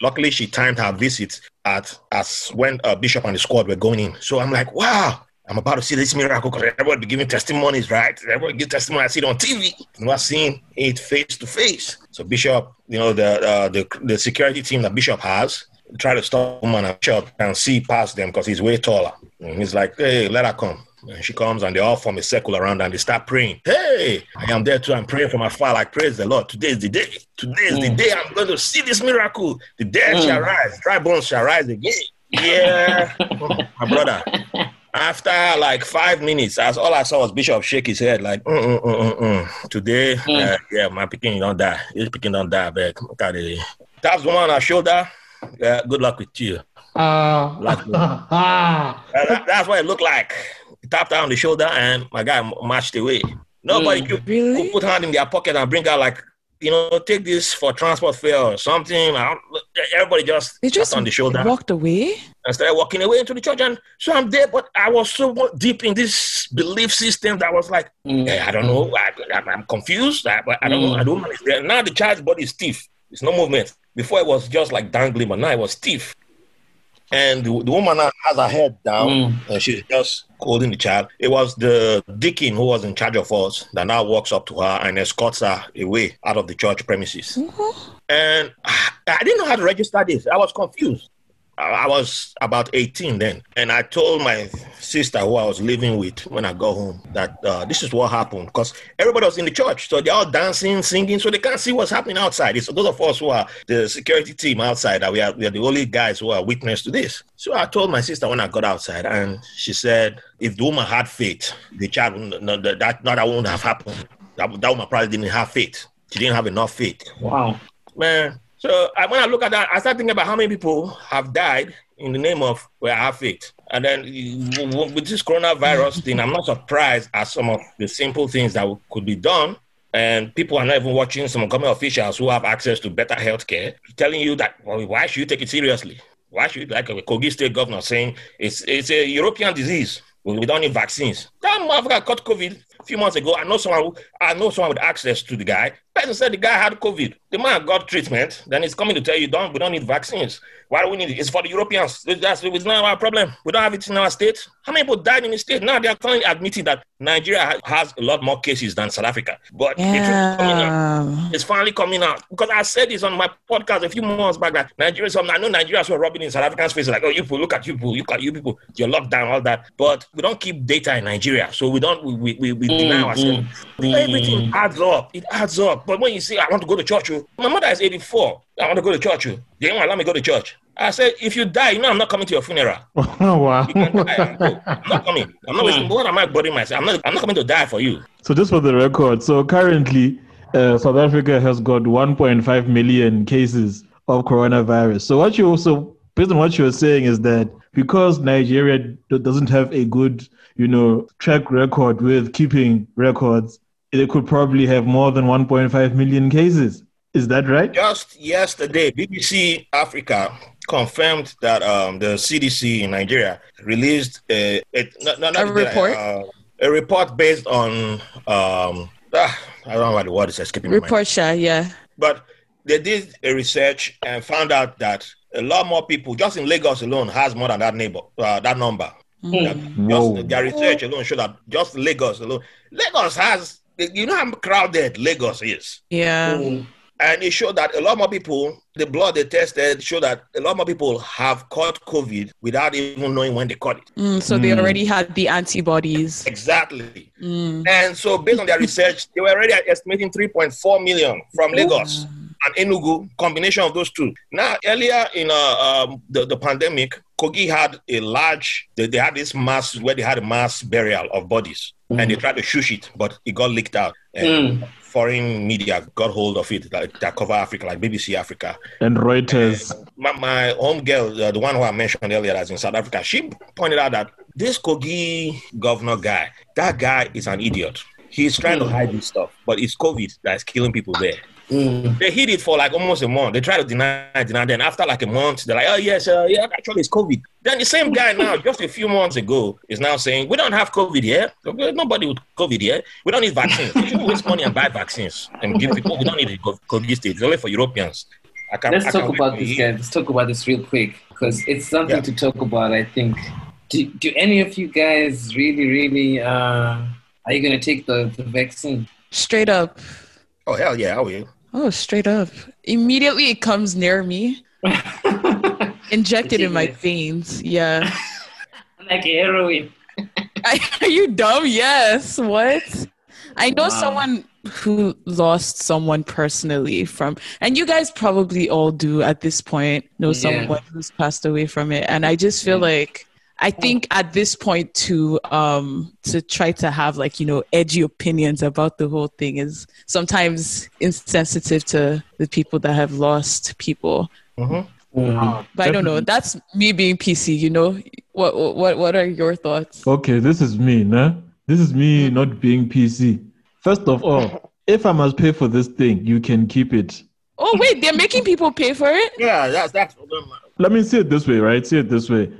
Luckily, she timed her visit at as when uh, Bishop and the squad were going in. So I'm like, wow, I'm about to see this miracle because everybody be giving testimonies, right? Everybody give testimony. I see it on TV. I'm not seeing it face to face. So Bishop, you know, the uh, the the security team that Bishop has try to stop him and Bishop and see past them because he's way taller. And he's like, hey, let her come. And she comes and they all form a circle around and they start praying. Hey, I am there too. I'm praying from afar, like, praise the Lord. Today is the day. Today is the day I'm going to see this miracle. The dead shall rise, dry bones shall rise again. Yeah, <laughs> my brother. After like five minutes, as all I saw was Bishop shake his head, like, mm, mm, mm, mm, mm. today, uh, yeah, my picking don't die. His picking don't die, back. Look at it. Taps one on her shoulder. Yeah, good luck with you. <laughs> Ah. Like, that- that's what it looked like. He tapped her on the shoulder and my guy marched away. Nobody could, Really? could put hand in their pocket and bring out like, you know, take this for transport fare or something. Everybody just They just on the shoulder walked away. and started walking away into the church. And so I'm there, but I was so deep in this belief system that I was like, Mm. eh, I don't know, I, I, am confused. I, I don't know. I don't know. It's. Now the child's body is stiff. It's no movement. Before it was just like dangling, but now it was stiff. And the, the woman has her head down Mm. and she's just holding the child. It was the deacon who was in charge of us that now walks up to her and escorts her away out of the church premises. And ah, I didn't know how to register this. I was confused. I was about 18 then. And I told my sister who I was living with when I got home that uh, this is what happened because everybody was in the church. So they're all dancing, singing, so they can't see what's happening outside. It's those of us who are the security team outside that we are, we are the only guys who are witness to this. So I told my sister when I got outside, and she said, if the woman had faith, the child, no, that, that, that wouldn't have happened. That, that woman probably didn't have faith. She didn't have enough faith Wow. man. So I, when I look at that, I start thinking about how many people have died in the name of where I have faith. And then with this coronavirus thing, I'm not surprised at some of the simple things that could be done. And people are not even watching some government officials who have access to better healthcare telling you that, well, why should you take it seriously? Why should, you, like a Kogi state governor saying it's, it's a European disease. We don't need vaccines. That motherfucker caught COVID a few months ago. I know someone I know someone with access to the guy. Person said the guy had COVID. The man got treatment. Then he's coming to tell you, don't we don't need vaccines. Why do we need it? It's for the Europeans. That's it's not our problem. We don't have it in our state. How many people died in the state? Now they are finally admitting that Nigeria has a lot more cases than South Africa. But the truth coming out. Yeah. It's finally coming out because I said this on my podcast a few months back that Nigeria. Some I know Nigerians were rubbing in South Africans' faces like, "Oh, you people, look at you people, look at you people, you're locked down, all that." But we don't keep data in Nigeria, so we don't we we, we, we deny mm-hmm. ourselves. Everything mm-hmm. adds up. It adds up. But when you say, "I want to go to church," oh, oh, my mother is 84. I want to go to church. oh, They don't allow me to go to church. I said, if you die, you know I'm not coming to your funeral. <laughs> wow. You die and. I'm not coming. I'm not wasting. What am I bothering myself? I'm not. I'm not coming to die for you. So just for the record, so currently uh, South Africa has got 1.5 million cases of coronavirus. So what you also, based on what you're saying, is that because Nigeria doesn't have a good, you know, track record with keeping records, they could probably have more than 1.5 million cases. Is that right? Just yesterday, BBC Africa confirmed that um, the CDC in Nigeria released a, a, no, no, not A report? uh, a report based on um, ah, I don't know what the word is escaping my mind. Report yeah. But they did a research and found out that a lot more people, just in Lagos alone, has more than that neighbor, uh, that number. That just their research alone showed that just Lagos alone, Lagos has, you know how crowded Lagos is. Yeah. Mm. And it showed that a lot more people, the blood they tested showed that a lot more people have caught COVID without even knowing when they caught it. Mm, so they already had the antibodies. Exactly. Mm. And so, based on their research, they were already estimating 3.4 million from Lagos and Enugu, combination of those two. Now, earlier in uh, um, the, the pandemic, Kogi had a large, they, they had this mass where they had a mass burial of bodies mm. and they tried to shush it, but it got leaked out. And mm. foreign media got hold of it, like that cover Africa, like BBC Africa. And Reuters. And my, my home girl, uh, the one who I mentioned earlier that's in South Africa, she pointed out that this Kogi governor guy, that guy is an idiot. He's trying mm. to hide this stuff, but it's COVID that's killing people there. Mm. They hid it for like almost a month. They try to deny, it, deny. Then after like a month, they're like, "Oh yes, uh, yeah, actually it's COVID." Then the same guy now, just a few months ago, is now saying, "We don't have COVID here. Nobody with COVID here. We don't need vaccines. we should waste money and buy vaccines and give people. We don't need a COVID state. It's only for Europeans." Can, Let's talk about this, guys. Let's talk about this real quick because it's something yeah. to talk about. I think. Do, do any of you guys really, really? Uh, are you going to take the, the vaccine? Straight up. Oh hell yeah, I will. Oh, straight up. Immediately it comes near me. <laughs> Injected in my veins. Yeah. <laughs> like heroin. <laughs> are you dumb? Yes. What? I know wow. someone who lost someone personally from, and you guys probably all do at this point know yeah. someone who's passed away from it. And I just feel yeah. like I think at this point to um to try to have like you know edgy opinions about the whole thing is sometimes insensitive to the people that have lost people. Mm-hmm. Mm-hmm. But I don't know. That's me being PC. You know what? What? What are your thoughts? Okay, this is me. Nah? This is me not being PC. First of all, <laughs> if I must pay for this thing, you can keep it. Oh wait, they're making people pay for it. Yeah, that's that's. Let me see it this way, right? See it this way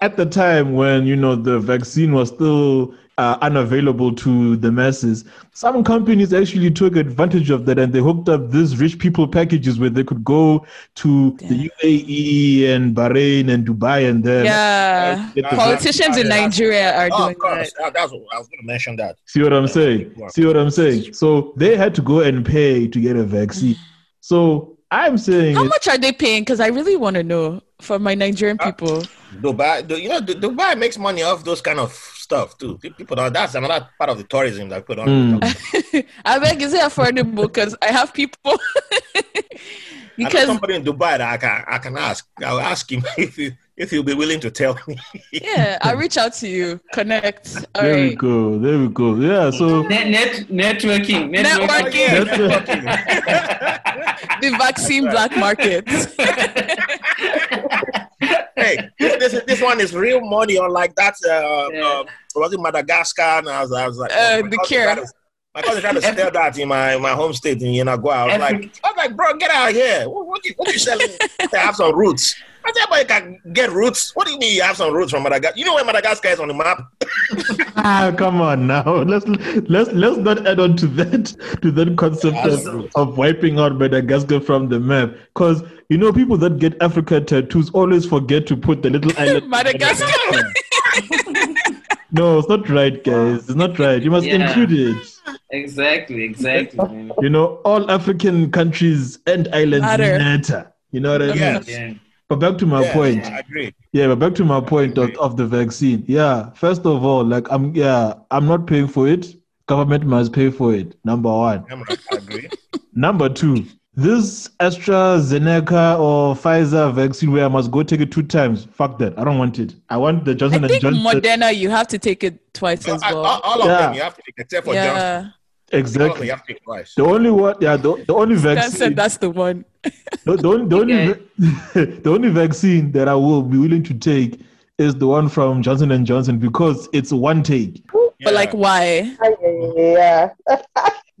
at the time when you know the vaccine was still uh, unavailable to the masses, some companies actually took advantage of that and they hooked up these rich people packages where they could go to yeah. the UAE and Bahrain and Dubai and then yeah, politicians in Nigeria are oh, doing that. That's what I was going to mention. That see what I'm saying? See what I'm saying? So they had to go and pay to get a vaccine. So I'm saying, how much are they paying? Because I really want to know for my Nigerian uh, people. Uh, Dubai, you know, Dubai makes money off those kind of stuff too. People don't. That's another part of the tourism that put on. Mm. I beg, is it affordable? Because I have people. <laughs> because somebody in Dubai that I can I can ask. I'll ask him <laughs> if he if he'll be willing to tell me. <laughs> yeah, I'll reach out to you. Connect. All there right. we go. There we go. Yeah. So net, net networking. Networking. networking. the vaccine black market hey, this, this, this one is real money, unlike that. Uh, yeah. uh, was it Madagascar? And I was, I was like, uh, oh, the cure. My cousin tried to sell that in my, my home state in Yenagoa. I was like, I was like, bro, get out of here. What, what, you, what you selling? <laughs> I have some roots. I said, but can get roots. What do you mean you have some roots from Madagascar? You know where Madagascar is on the map? <laughs> ah, come on now. Let's let's let's not add on to that to that concept of, of wiping out Madagascar from the map. Because you know, people that get Africa tattoos always forget to put the little <laughs> island Madagascar. no, it's not right, guys. It's not right. You must yeah. include it. Exactly, exactly. You know, all African countries and islands matter. matter. You know what I mean? Yeah. But back to my yeah, point. I agree. Yeah, but back to my point of, of the vaccine. Yeah, first of all, like I'm yeah, I'm not paying for it. Government must pay for it. Number one. I agree. <laughs> Number two, this AstraZeneca or Pfizer vaccine where I must go take it two times. Fuck that. I don't want it. I want the Johnson I think and Johnson. Moderna, you have to take it twice as well. All, all of yeah. them you have to take except for yeah. Johnson. Exactly. The only one, yeah, the, the only vaccine. Said that's the one. the, the, only, the, only, <laughs> the only vaccine that I will be willing to take is the one from Johnson and Johnson because it's one take. Yeah. But like, why? Yeah. <laughs>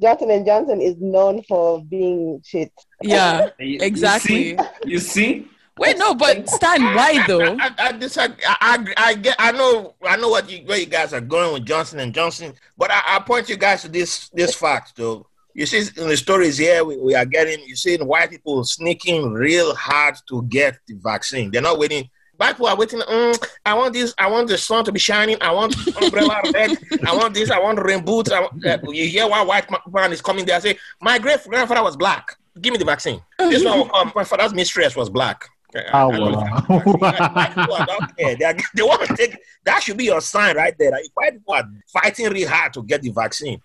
Johnson and Johnson is known for being shit. Yeah, exactly. You see? You see? Wait, no, but Stan, why though? <laughs> I, I, I, I, I, get, I know, I know what you, where you guys are going with Johnson and Johnson, but I, I point you guys to this, this fact though. You see, in the stories here, we, we are getting, you see, white people sneaking real hard to get the vaccine. They're not waiting Black people are waiting. Mm, I want this. I want the sun to be shining. I want umbrella <laughs> red. I want this. I want rain boots. I, uh, you hear one white man is coming there. Say, my great grandfather was black. Give me the vaccine. <laughs> This one will come. My father's mistress was black. Oh, wow. <laughs> they, are, they want to take that should be your sign right there. White people are fighting really hard to get the vaccine.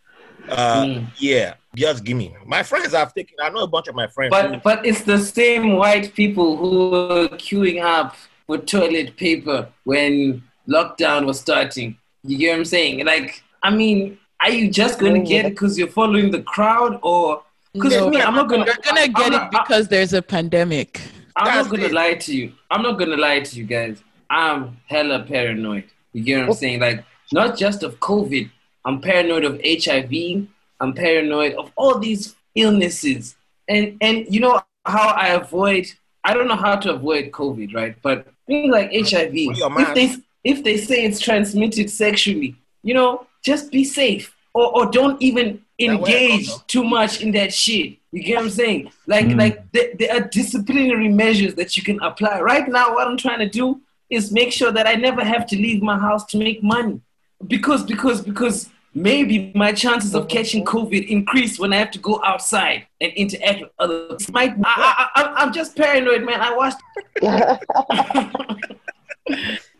Uh, Mm. Yeah, just give me. My friends have taken. I know a bunch of my friends. who- But but it's the same white people who were queuing up for toilet paper when lockdown was starting. You get what I'm saying? Like, I mean, are you just gonna get it because you're following the crowd, or because No, me, I'm not gonna. You're gonna I'm get not- it because there's a pandemic. I'm That's not gonna it. lie to you. I'm not gonna lie to you guys. I'm hella paranoid. You get what I'm saying? Like, not just of COVID. I'm paranoid of HIV. I'm paranoid of all these illnesses. And and you know how I avoid I don't know how to avoid COVID, right? But things like mm. HIV, if they if they say it's transmitted sexually, you know, just be safe. Or or don't even Yeah, wear a engage too much in that shit. You get what I'm saying? Like Mm. like there, there are disciplinary measures that you can apply. Right now, what I'm trying to do is make sure that I never have to leave my house to make money. Because because because maybe my chances of catching COVID increase when I have to go outside and interact with others. Might I, I, I, I'm just paranoid, man. I watched.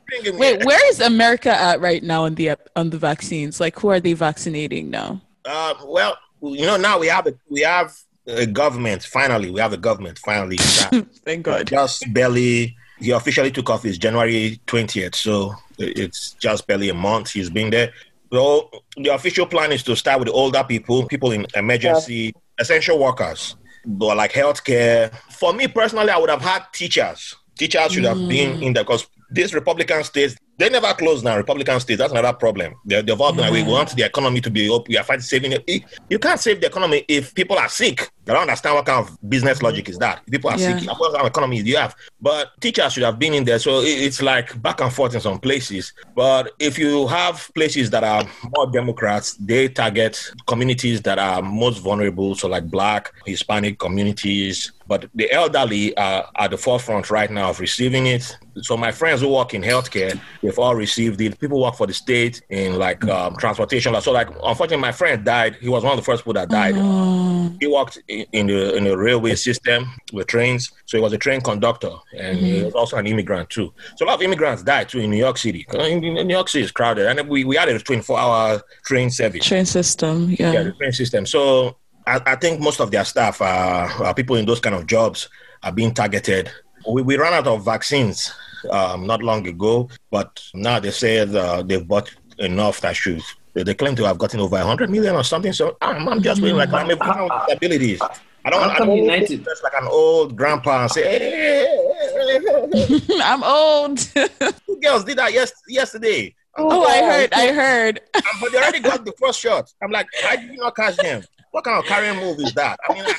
Bringing <laughs> Wait, where is America at right now on the on the vaccines? Like, who are they vaccinating now? Uh, well, you know, now we have a, we have a government. Finally, we have a government. Finally, <laughs> Thank God. just barely. He officially took office January twentieth, so it's just barely a month he's been there. So the official plan is to start with the older people, people in emergency, essential workers, but like healthcare. For me personally, I would have had teachers. Teachers should have been in there because these Republican states, they never close down. Republican states, that's another problem. They're, they've all been like, we mm-hmm. want the economy to be up. We are fighting saving it. You can't save the economy if people are sick. I don't understand what kind of business logic is that. People are Yeah. sick, what kind of economy do you have? But teachers should have been in there. So it's like back and forth in some places. But if you have places that are more Democrats, they target communities that are most vulnerable. So like black, Hispanic communities. But the elderly are at the forefront right now of receiving it. So my friends who work in healthcare, they've all received it. People work for the state in like um, transportation. So like, unfortunately, my friend died. He was one of the first people that died. Oh, He worked in, the in the railway system with trains, so he was a train conductor, and he was also an immigrant too. So a lot of immigrants died too in New York City. In, in New York City is crowded, and we, we had a 24 hour train service. train system. Yeah, Yeah. the train system. So I, I think most of their staff are, are people in those kind of jobs are being targeted. We, we ran out of vaccines um, not long ago, but now they said uh, they've bought enough that should. They, they claim to have gotten over 100 million or something. So I'm, I'm just being like, I'm a person with disabilities. I don't, I come don't United? just like an old grandpa and say, hey, <laughs> I'm old. <laughs> two girls did that yes, yesterday. oh, I heard. I heard. <laughs> Um, but they already got the first shot. I'm like, why did you not catch them? What kind of carrying move is that? I mean, I,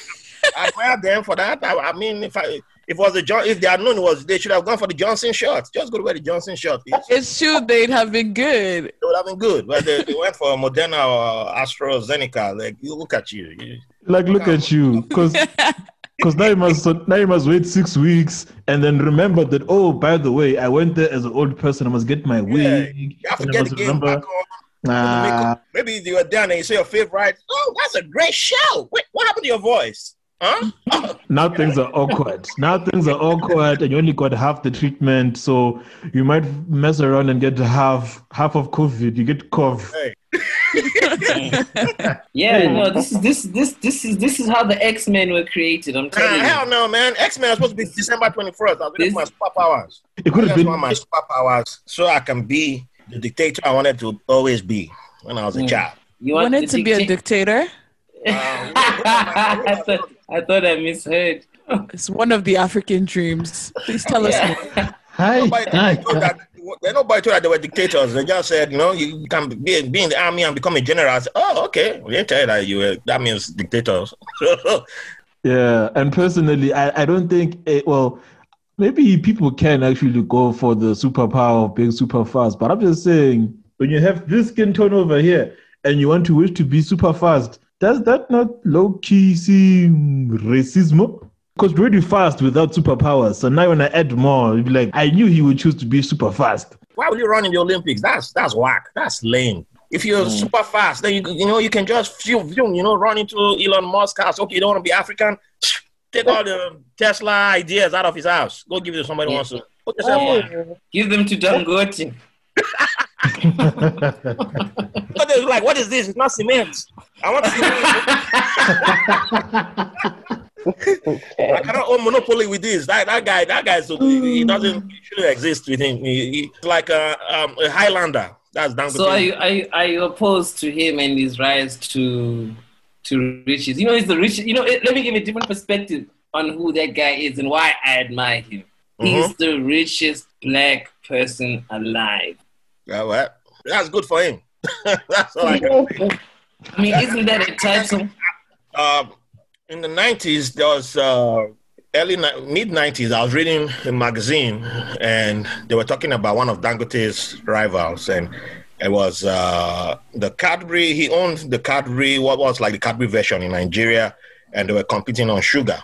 I admire them for that. I, I mean, if I if it was the John, if they had known it was, they should have gone for the Johnson shot. Just go to where the Johnson shot is. It's true. They'd have been good. It would have been good, but they, they went for Moderna or AstraZeneca. Like, you look at you. you Like, look at you, because because <laughs> now you must now you must wait six weeks and then remember that. Oh, by the way, I went there as an old person. I must get my wig. you have to get the must game back on. Nah, Maybe you were down and you say your favorite. Oh, that's a great show. Wait, what happened to your voice? Huh? now things are awkward. Now things are awkward, and you only got half the treatment, so you might mess around and get half half of COVID. You get cough. hey. Yeah, no, this is this this this is this is how the X Men were created. I'm Nah, telling you. hell no, man. X Men was supposed to be December 21st. I was waiting my superpowers. It could have just been. want my superpowers so I can be the dictator I wanted to always be when I was a Mm. child. You Wanted the to be a dicta- dictator. <laughs> I thought I thought I misheard. It's one of the African dreams. Please tell us more. Hi, Nobody hi. told that, they- nobody told that they were dictators. They just said, you know, you can be, be in the army and become a general. I said, oh, okay. We didn't tell you that you were, that means dictators. <laughs> Yeah, and personally, I, I don't think it, well, maybe people can actually go for the superpower of being super fast, but I'm just saying when you have this skin tone over here and you want to wish to be super fast, does that not low key seem racism? Because we're already fast without superpowers, so now when I add more, you'll be like, I knew he would choose to be super fast. Why would you run in the Olympics? That's that's whack. That's lame. If you're mm. super fast, then you you know you can just phew, phew, you know run into Elon Musk house. Okay, you don't want to be African. <sniffs> Take all the Tesla ideas out of his house. Go give it to somebody who wants to. Put yourself on. Give them to Dangote. <laughs> But they're like, what is this? It's not cement. I want to I cannot own monopoly with this. That that guy, that guy, so he, he doesn't he shouldn't exist with him. He, he's like a, um, a Highlander. That's Dangote. So are you, are, you, are you opposed to him and his rise to to riches? You know, he's the richest. You know, let me give a different perspective on who that guy is and why I admire him. He's Mhm. the richest black person alive. Yeah, well, that's good for him. <laughs> that's all I can say. I mean, isn't that a title? Um, in the nineties, there was uh, early mid nineties. I was reading a magazine, and they were talking about one of Dangote's rivals, and it was uh, the Cadbury. He owned the Cadbury, what was like the Cadbury version in Nigeria, and they were competing on sugar.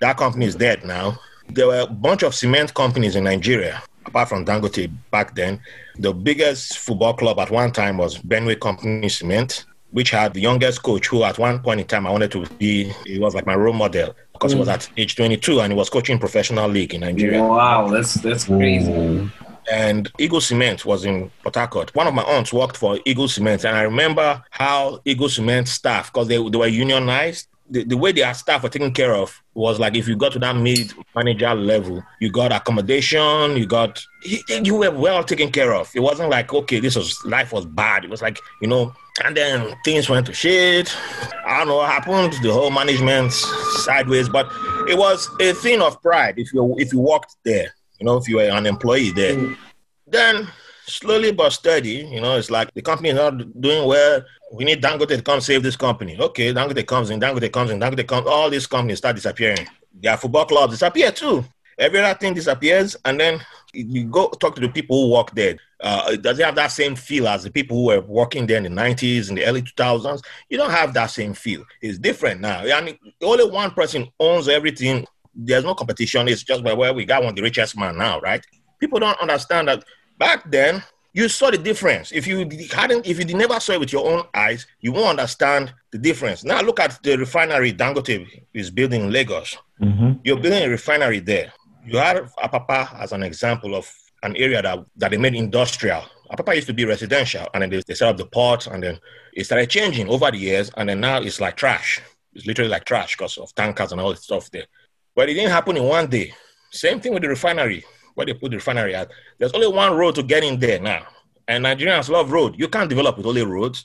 That company is dead now. There were a bunch of cement companies in Nigeria, apart from Dangote back then. The biggest football club at one time was Benue Company Cement, which had the youngest coach who at one point in time I wanted to be, he was like my role model because he was mm. at age 22 and he was coaching professional league in Nigeria. Wow, that's that's crazy. Mm. And Eagle Cement was in Port Harcourt. One of my aunts worked for Eagle Cement, and I remember how Eagle Cement staff, because they, they were unionized, the, the way their staff were taken care of was like if you got to that mid manager level, you got accommodation, you got you, you were well taken care of. It wasn't like okay, this was life was bad. It was like you know, and then things went to shit. I don't know what happened. The whole management sideways, but it was a thing of pride if you if you worked there. You know, if you were an employee there. Mm. Then slowly but steady, you know, it's like the company is not doing well. We need Dangote to come save this company. Okay, Dangote comes in, Dangote comes in, Dangote comes. All these companies start disappearing. Their football clubs disappear too. Every other thing disappears, and then you go talk to the people who work there. Uh, does it have that same feel as the people who were working there in the 90s, in the early 2000s? You don't have that same feel. It's different now. I mean, only one person owns everything. There's no competition. It's just by well, we got one the richest man now, right? People don't understand that back then you saw the difference. If you hadn't, if you never saw it with your own eyes, you won't understand the difference. Now look at the refinery Dangote is building in Lagos. Mhm. You're building a refinery there. You have Apapa as an example of an area that, that they made industrial. Apapa used to be residential, and then they, they set up the port, and then it started changing over the years, and then now it's like trash. It's literally like trash because of tankers and all this stuff there. But it didn't happen in one day. Same thing with the refinery, where they put the refinery at. There's only one road to get in there now. And Nigerians love road. You can't develop with only roads.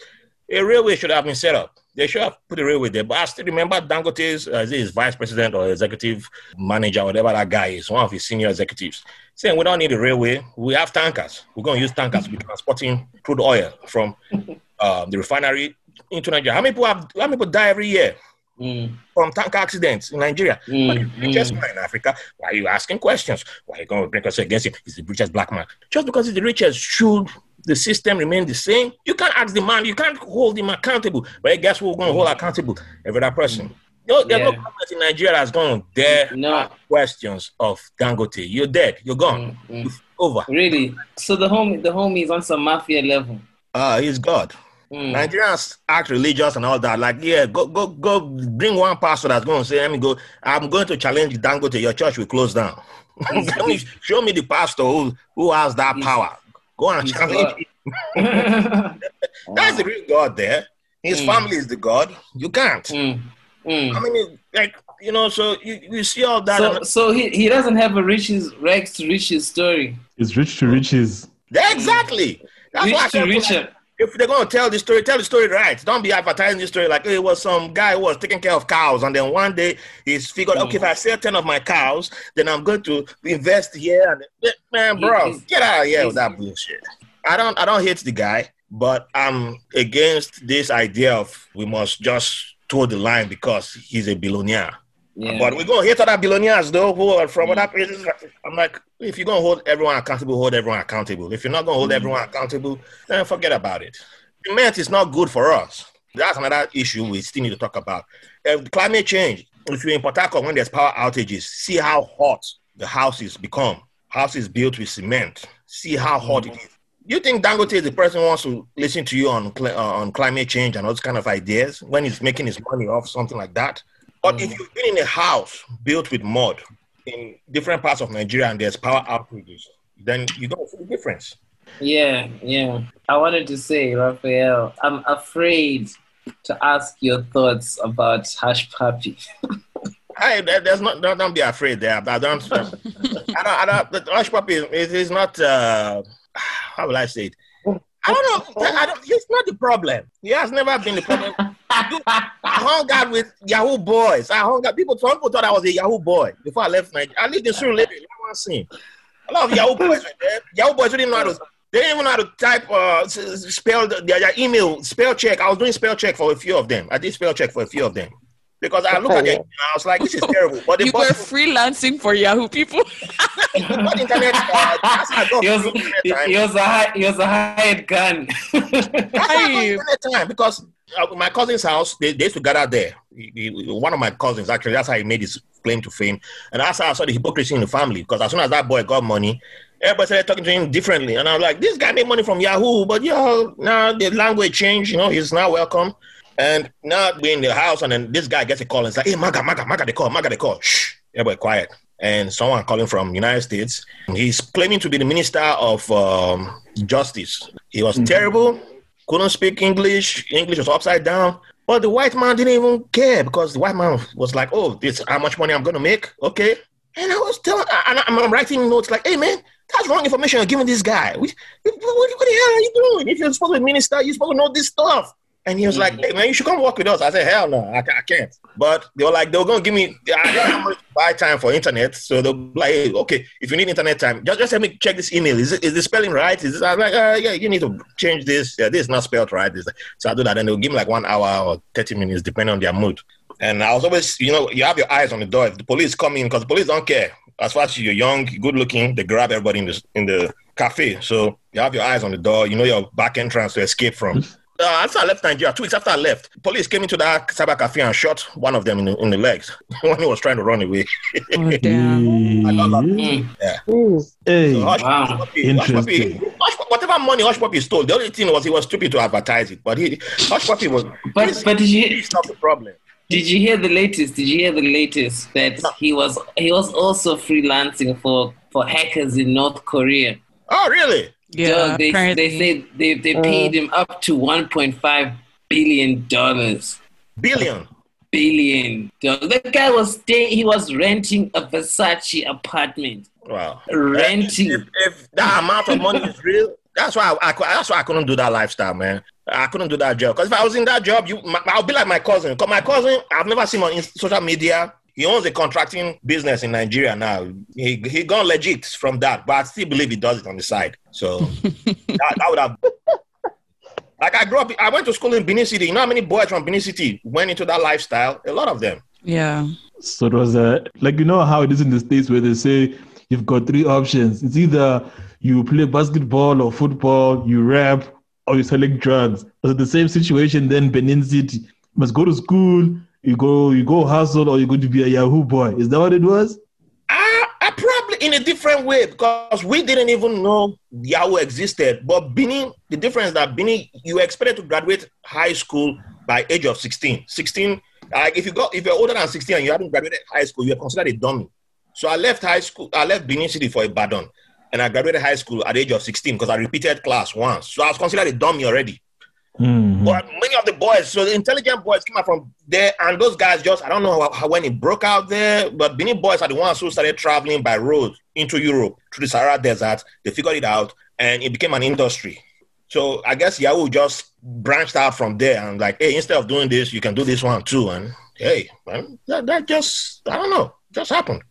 A railway should have been set up. They should have put a railway there. But I still remember Dangote's uh, his vice president or executive manager, whatever that guy is, one of his senior executives, saying we don't need a railway. We have tankers. We're going to use tankers to be transporting crude oil from <laughs> uh, the refinery into Nigeria. How many people have, how many people die every year Mm, from tanker accidents in Nigeria? mm, But the richest mm. man in Africa, why are you asking questions? Why are you going to bring us against him? He's the richest black man. Just because he's the richest, should the system remain the same? You can't ask the man, you can't hold him accountable. But guess who we're going to hold accountable? Every other person. No, there's no Yeah. government in Nigeria that's going to dare No. ask questions of Dangote. You're dead. You're gone. Mm, mm. It's over. Really? So the homie, the homie is on some mafia level. Ah, he's God. Mm. Nigerians act religious and all that. Like, yeah, go, go, go, bring one pastor that's going to say, let me go. I'm going to challenge Dangote. Your church will close down. <laughs> Let me show me the pastor who, who has that He's- power. Go and he's challenge. Him. <laughs> <laughs> That's the real God there. His Mm. family is the God. You can't. Mm, I mm. mean, like you know, so you, you see all that. So, and- so he, he doesn't have a riches rags to riches story. It's rich to riches. Yeah, exactly. That's why Rich to said, richer. If they're going to tell the story, tell the story right. Don't be advertising the story like "Hey, it was some guy who was taking care of cows, and then one day he's figured, okay, if I sell ten of my cows, then I'm going to invest here. And man, bro, He's- get out of here with that bullshit. I don't, I don't hate the guy, but I'm against this idea of we must just toe the line because he's a billionaire. Yeah. But we're gonna hit other billionaires though who are from other mm. places. I'm like, if you're gonna hold everyone accountable, hold everyone accountable. If you're not gonna hold mm. everyone accountable, then forget about it. Cement is not good for us. That's another issue we still need to talk about. Climate change. If you're in Port Harcourt when there's power outages, see how hot the houses become. Houses built with cement. See how hot it mm. is. You think Dangote is the person who wants to listen to you on uh, on climate change and all those kind of ideas when he's making his money off something like that? But if you've been in a house built with mud in different parts of Nigeria and there's power outages, then you don't see the difference. Yeah, yeah. I wanted to say, Raphael, I'm afraid to ask your thoughts about Hushpuppi. I, there's not, don't, don't be afraid there. I don't, I don't, I don't, Hushpuppi is, is not, uh, how will I say it? I don't know. I don't, he's not the problem. He has never been the problem. I hung out with Yahoo boys. I hung out. People, some people thought I was a Yahoo boy before I left Nigeria. I lived in Surulere. You want to see? A lot of Yahoo <laughs> boys were there. Yahoo boys didn't know how to. They didn't even know how to type, uh, s- s- spell their, their email, spell check. I was doing spell check for a few of them. I did spell check for a few of them because I looked at it. And I was like, this is terrible. But You were freelancing for Yahoo people. <laughs> not internet. Uh, that's how I got He was, internet time. he was a high, he was a hired gun. <laughs> That's why I got internet time because my cousin's house, they, they used to gather there. He- he- one of my cousins, actually, that's how he made his claim to fame. And that's how I saw the hypocrisy in the family because as soon as that boy got money, everybody started talking to him differently. And I was like, this guy made money from Yahoo, but yeah, now the language changed, you know, he's now welcome. And now we're in the house, and then this guy gets a call and it's like, hey, Maga, Maga, Maga, they call, Maga, they call. Shh, everybody quiet. And someone calling from United States, he's claiming to be the minister of um, justice. He was terrible, couldn't speak English. English was upside down. But the white man didn't even care because the white man was like, "Oh, this how much money I'm gonna make?" Okay, and I was telling, and I'm, writing notes like, "Hey, man, that's wrong information you're giving this guy. What, what, what the hell are you doing? If you're supposed to be minister, you're supposed to know this stuff." And he was like, "Hey, man, you should come work with us." I said, "Hell no, I, I can't." But they were like, they were gonna give me I didn't have to buy time for internet, so they're like, hey, "Okay, if you need internet time, just just let me check this email. Is it is the spelling right? Is this?" I'm like, uh, "Yeah, you need to change this. Yeah, this is not spelled right." This, so I do that, and they'll give me like one hour or thirty minutes, depending on their mood. And I was always, you know, you have your eyes on the door. If the police come in, because the police don't care. As far as you're young, good looking, they grab everybody in the in the cafe. So you have your eyes on the door. You know your back entrance to escape from. Uh, after I left Nigeria, two weeks after I left, police came into that cyber cafe and shot one of them in the, in the legs <laughs> when he was trying to run away. Oh, damn. <laughs> I love that. Mm. Jeez. Hey, So Hush, Wow. Hushpuppi, Hush Puppy, Hush, whatever money Hushpuppi stole, the only thing was he was stupid to advertise it. But he, Hushpuppi was. But but did you He's not the problem. did you hear the latest? Did you hear the latest that No. he was he was also freelancing for for hackers in North Korea? Oh, really? Yeah, Dog, they apparently. they said they they uh. paid him up to 1.5 billion dollars. Billion. Billion. Dog. The guy was staying. He was renting a Versace apartment. Wow. Renting. If, if that amount of money is real, that's why I, I that's why I couldn't do that lifestyle, man. I couldn't do that job because if I was in that job, you, my, I'll be like my cousin. 'Cause my cousin, I've never seen him on social media. He owns a contracting business in Nigeria now. He he gone legit from that, but I still believe he does it on the side. So <laughs> that, that would have. <laughs> Like I grew up, I went to school in Benin City. You know how many boys from Benin City went into that lifestyle? A lot of them. yeah. So it was uh, like you know how it is in the states where they say you've got three options. It's either you play basketball or football, you rap, or you selling drugs. But the same situation then Benin City. You must go to school, you go you go hustle, or you're going to be a Yahoo boy. Is that what it was? I, I probably in a different way because we didn't even know Yahoo existed. But Benin, the difference that Benin, you expected to graduate high school by age of 16. 16, like if you got if you're older than 16 and you haven't graduated high school, you're considered a dummy. So I left high school, I left Benin City for a Ibadan, and I graduated high school at the age of 16 because I repeated class once. So I was considered a dummy already. Mhm. But many of the boys, so the intelligent boys came out from there, and those guys just, I don't know how, how when it broke out there, but Benin boys are the ones who started traveling by road into Europe through the Sahara Desert. They figured it out, and it became an industry. So I guess Yahoo just branched out from there and like, hey, instead of doing this, you can do this one too. And hey, man, that, that just, I don't know, just happened.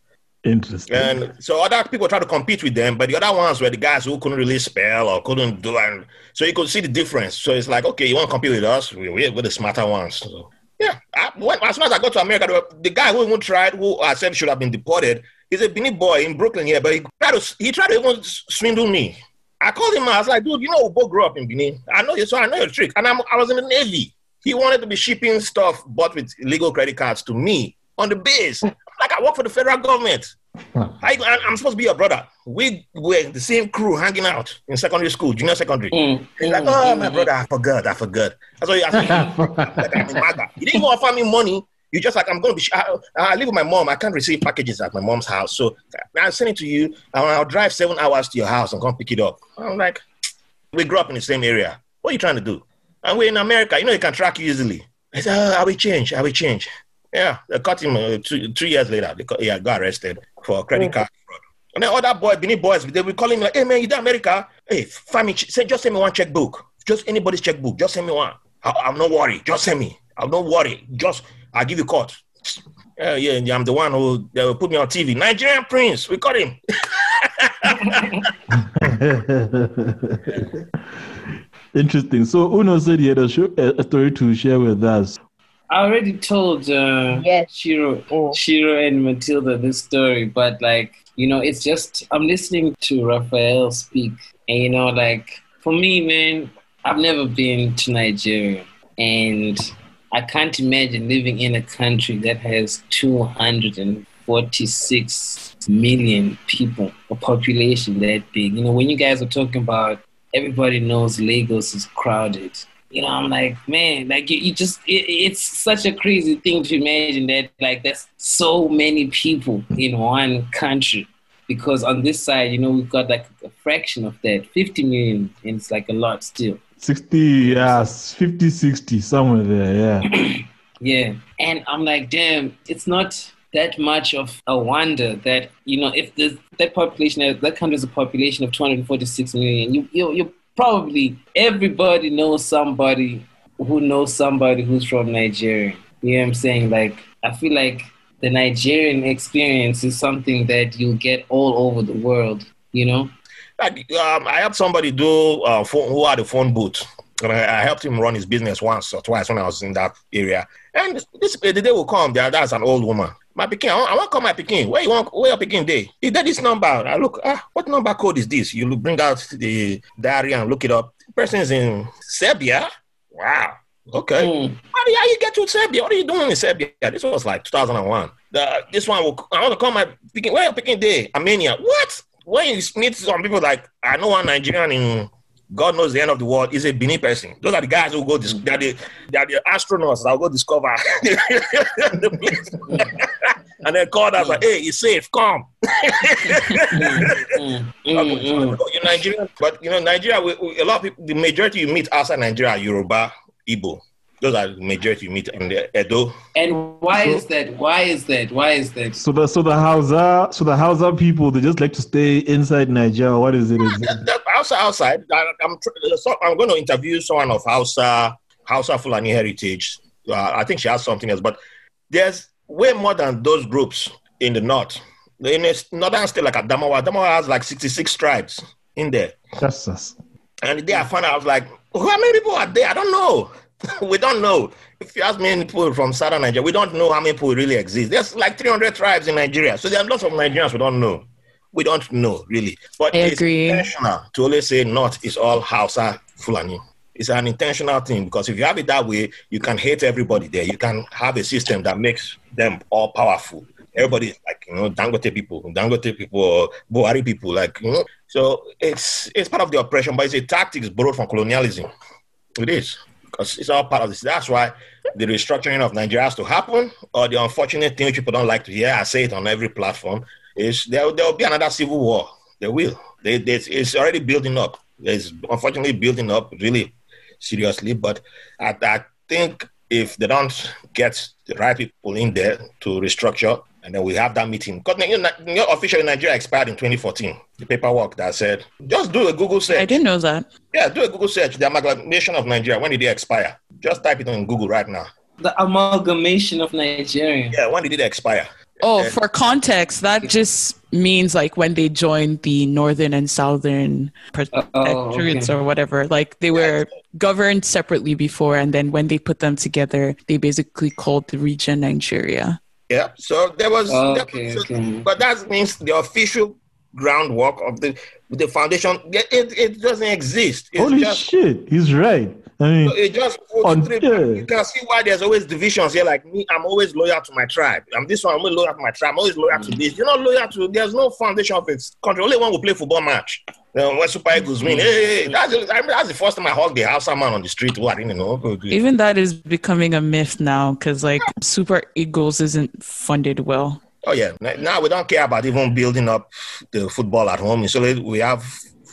Interesting. And so other people try to compete with them, but the other ones were the guys who couldn't really spell or couldn't do and so you could see the difference. So it's like, okay, you want to compete with us? We- We're, we're the smarter ones. So, yeah. I, when, as soon as I got to America, the, guy who even tried, who I said should have been deported, he's a Benin boy in Brooklyn here, but he tried to he tried to even swindle me. I called him. I was like, dude, you know, we both grew up in Benin. I know you, so I know your trick. And I'm, I was in the Navy. He wanted to be shipping stuff bought with illegal credit cards to me on the base. Like I work for the federal government. I, I- I'm supposed to be your brother. We were the same crew hanging out in secondary school, junior secondary. Mm, He's like, mm, oh, mm, my mm. brother, I forgot, I forgot. That's why you asked me. like I'm in MAGA. You didn't even offer me money. You just like, I'm going to be, sh- I, I live with my mom. I can't receive packages at my mom's house. So I'll send it to you. And I'll drive seven hours to your house and come pick it up. I'm like, we grew up in the same area. What are you trying to do? And we're in America, you know, they can track you easily. I said, oh, I will change, I will change. Yeah, they caught him uh, two, three years later. They got, yeah, got arrested for credit card fraud. And then other boys, Benin boys, they will call him like, hey man, you in America? Hey, find me, say, just send me one checkbook. Just anybody's checkbook. Just send me one. I, I'm not worried. Just send me. I'm not worried. Just, I'll give you court. Uh, yeah, yeah, I'm the one who they will put me on TV. Nigerian Prince, we caught him. <laughs> Interesting. So Uno said he had a, show, a story to share with us. I already told uh, Yes. Shiro, Oh. Shiro and Matilda this story, but like you know, it's just I'm listening to Raphael speak, and you know, like for me, man, I've never been to Nigeria, and I can't imagine living in a country that has 246 million people, a population that big. You know, when you guys are talking about everybody knows Lagos is crowded. You know, I'm like, man, like you, you just, it, it's such a crazy thing to imagine that, like, there's so many people in one country. Because on this side, you know, we've got like a fraction of that, 50 million, and it's like a lot still. 60, yeah, 50, 60, somewhere there, yeah. <clears throat> Yeah. And I'm like, damn, it's not that much of a wonder that, you know, if the, that population, that country has a population of 246 million, you, you, you probably, everybody knows somebody who knows somebody who's from Nigeria. You know what I'm saying? Like, I feel like the Nigerian experience is something that you get all over the world, you know? Like, um, I helped somebody do uh, phone, who had a phone booth. And I, I helped him run his business once or twice when I was in that area. And this the day will come, that's an old woman. My Pekin, I want, I want to call my Pekin. Where you want, where your Pekin day? He did this number. I look, ah, what number code is this? You look, bring out the diary and look it up. The person is in Serbia. Wow. Okay. Mm. How do you, how you get to Serbia? What are you doing in Serbia? This was like 2001. The, this one, will, I want to call my Pekin. Where your Pekin day? Armenia. What? When you meet some people like, I know one Nigerian in God knows the end of the world is a Benin person. Those are the guys who go, dis- they're, the, they're the astronauts that will go discover <laughs> the place. <laughs> and then call us like, hey, it's safe, come. Mm, mm, mm. <laughs> You're Nigerian, but you know, Nigeria, we, we- a lot of people, the majority you meet outside Nigeria are Yoruba, Igbo. Those are the majority you meet in the Edo. And why is that? Why is that? Why is that? So the so the Hausa so the Hausa people they just like to stay inside Nigeria. What is it? Is it- That- that- outside, outside. I, I'm, I'm going to interview someone of Hausa, Hausa Fulani heritage. Uh, I think she has something else, but there's way more than those groups in the north. In the northern state like Adamawa, Adamawa has like 66 tribes in there. That's us. And the day I found out, I was like, how many people are there? I don't know. <laughs> we don't know. If you ask many people from southern Nigeria, we don't know how many people really exist. There's like 300 tribes in Nigeria. So there are lots of Nigerians we don't know. We don't know, really. But I it's agree. intentional to always say not is all Hausa Fulani. It's an intentional thing because if you have it that way, you can hate everybody there. You can have a system that makes them all powerful. Everybody is like, you know, Dangote people, Dangote people, or Buhari people, like, you know. So it's it's part of the oppression, but it's a tactics borrowed from colonialism. It is because it's all part of this. That's why the restructuring of Nigeria has to happen. Or the unfortunate thing which people don't like to hear, I say it on every platform, is there there will be another civil war. There will. They, they, it's already building up. It's unfortunately building up really seriously. But I, I think if they don't get the right people in there to restructure, and then we have that meeting. Because you know, you know, officially Nigeria expired in 2014. The paperwork that said just do a Google search. I didn't know that. Yeah, do a Google search. The amalgamation of Nigeria. When did it expire? Just type it on Google right now. The amalgamation of Nigeria. Yeah, when did it expire? Oh, for context, that just means like when they joined the northern and southern protectorates oh, okay. or whatever. Like they were governed separately before, and then when they put them together, they basically called the region Nigeria. Yeah. So there was. Oh, there okay, was- okay. But that means the official groundwork of the the foundation. It, it, it doesn't exist. It's Holy just, shit, he's right. I mean, It just On- three- yeah. you can see why there's always divisions here. Like me, I'm always loyal to my tribe. I'm this one, I'm always loyal to my tribe. I'm always loyal Mm. to this. You're not loyal to. There's no foundation of its country. Only one will play football match. You know, when Super Eagles win, hey, hey, hey, that's, the- I remember that's the first time I hugged the Hausa man on the street. Who I didn't know. Even that is becoming a myth now because like Super Eagles isn't funded well. Oh yeah. Now we don't care about even building up the football at home. So we have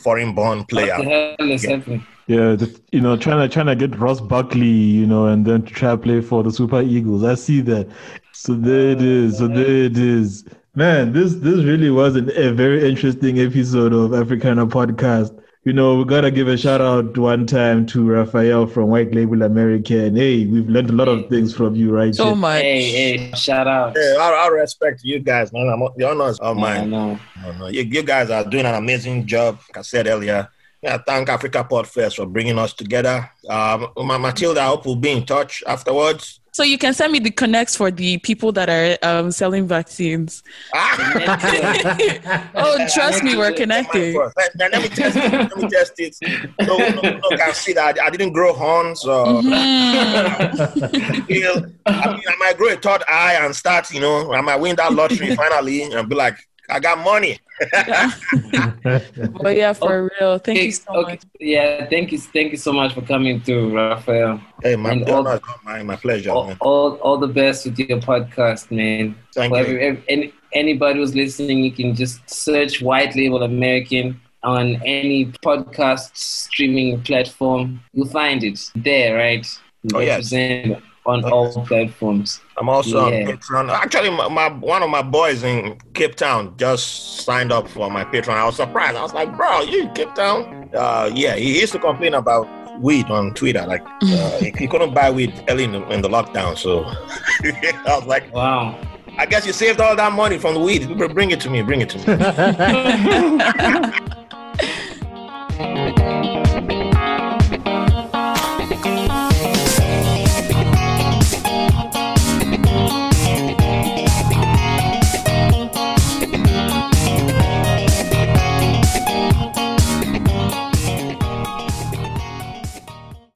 foreign born player. What the hell is Yeah. happening? Yeah, the, you know, trying to trying to get Ross Barkley, you know, and then to try to play for the Super Eagles. I see that. So there it is. So uh, there it is. Man, this this really was an, a very interesting episode of AfriCanna podcast. You know, we gotta give a shout out one time to Raphael from White Label America. And hey, we've learned a lot of things from you, right? So here. much. Hey, hey, shout out. Yeah, I, I respect you guys, man. I'm, the honor is all I mine. know. No, no. You, you guys are doing an amazing job. Like I said earlier, yeah, thank Africa Pod Fest for bringing us together. Um, Matilda, I hope we'll be in touch afterwards. So you can send me the connects for the people that are um, selling vaccines. Ah! <laughs> oh, trust me, we're connecting. Let, let- let me test it. Let me test it. No, no, no can see that I didn't grow horns or Mhm. <laughs> feel. I mean, I might grow a third eye and start, you know, I might win that lottery <laughs> finally and be like, I got money. <laughs> But yeah, for real. Thank you so okay. much. Yeah, thank you, thank you so much for coming through, Raphael. Hey, my And the all- not mine. My pleasure, All, man. all, all the best with your podcast, man. Thank For you. every, every- any, anybody who's listening, you can just search White Label American on any podcast streaming platform. You'll find it there, right? Oh, yes. Represent on all platforms. I'm also Yeah. on Patreon. Actually, my, my one of my boys in Cape Town just signed up for my Patreon. I was surprised. I was like, "Bro, you in Cape Town?" Uh, yeah, he used to complain about weed on Twitter. Like uh, he, he <laughs> couldn't buy weed early in the, in the lockdown. So <laughs> I was like, Wow. "I guess you saved all that money from the weed. Bring it to me. Bring it to me." <laughs>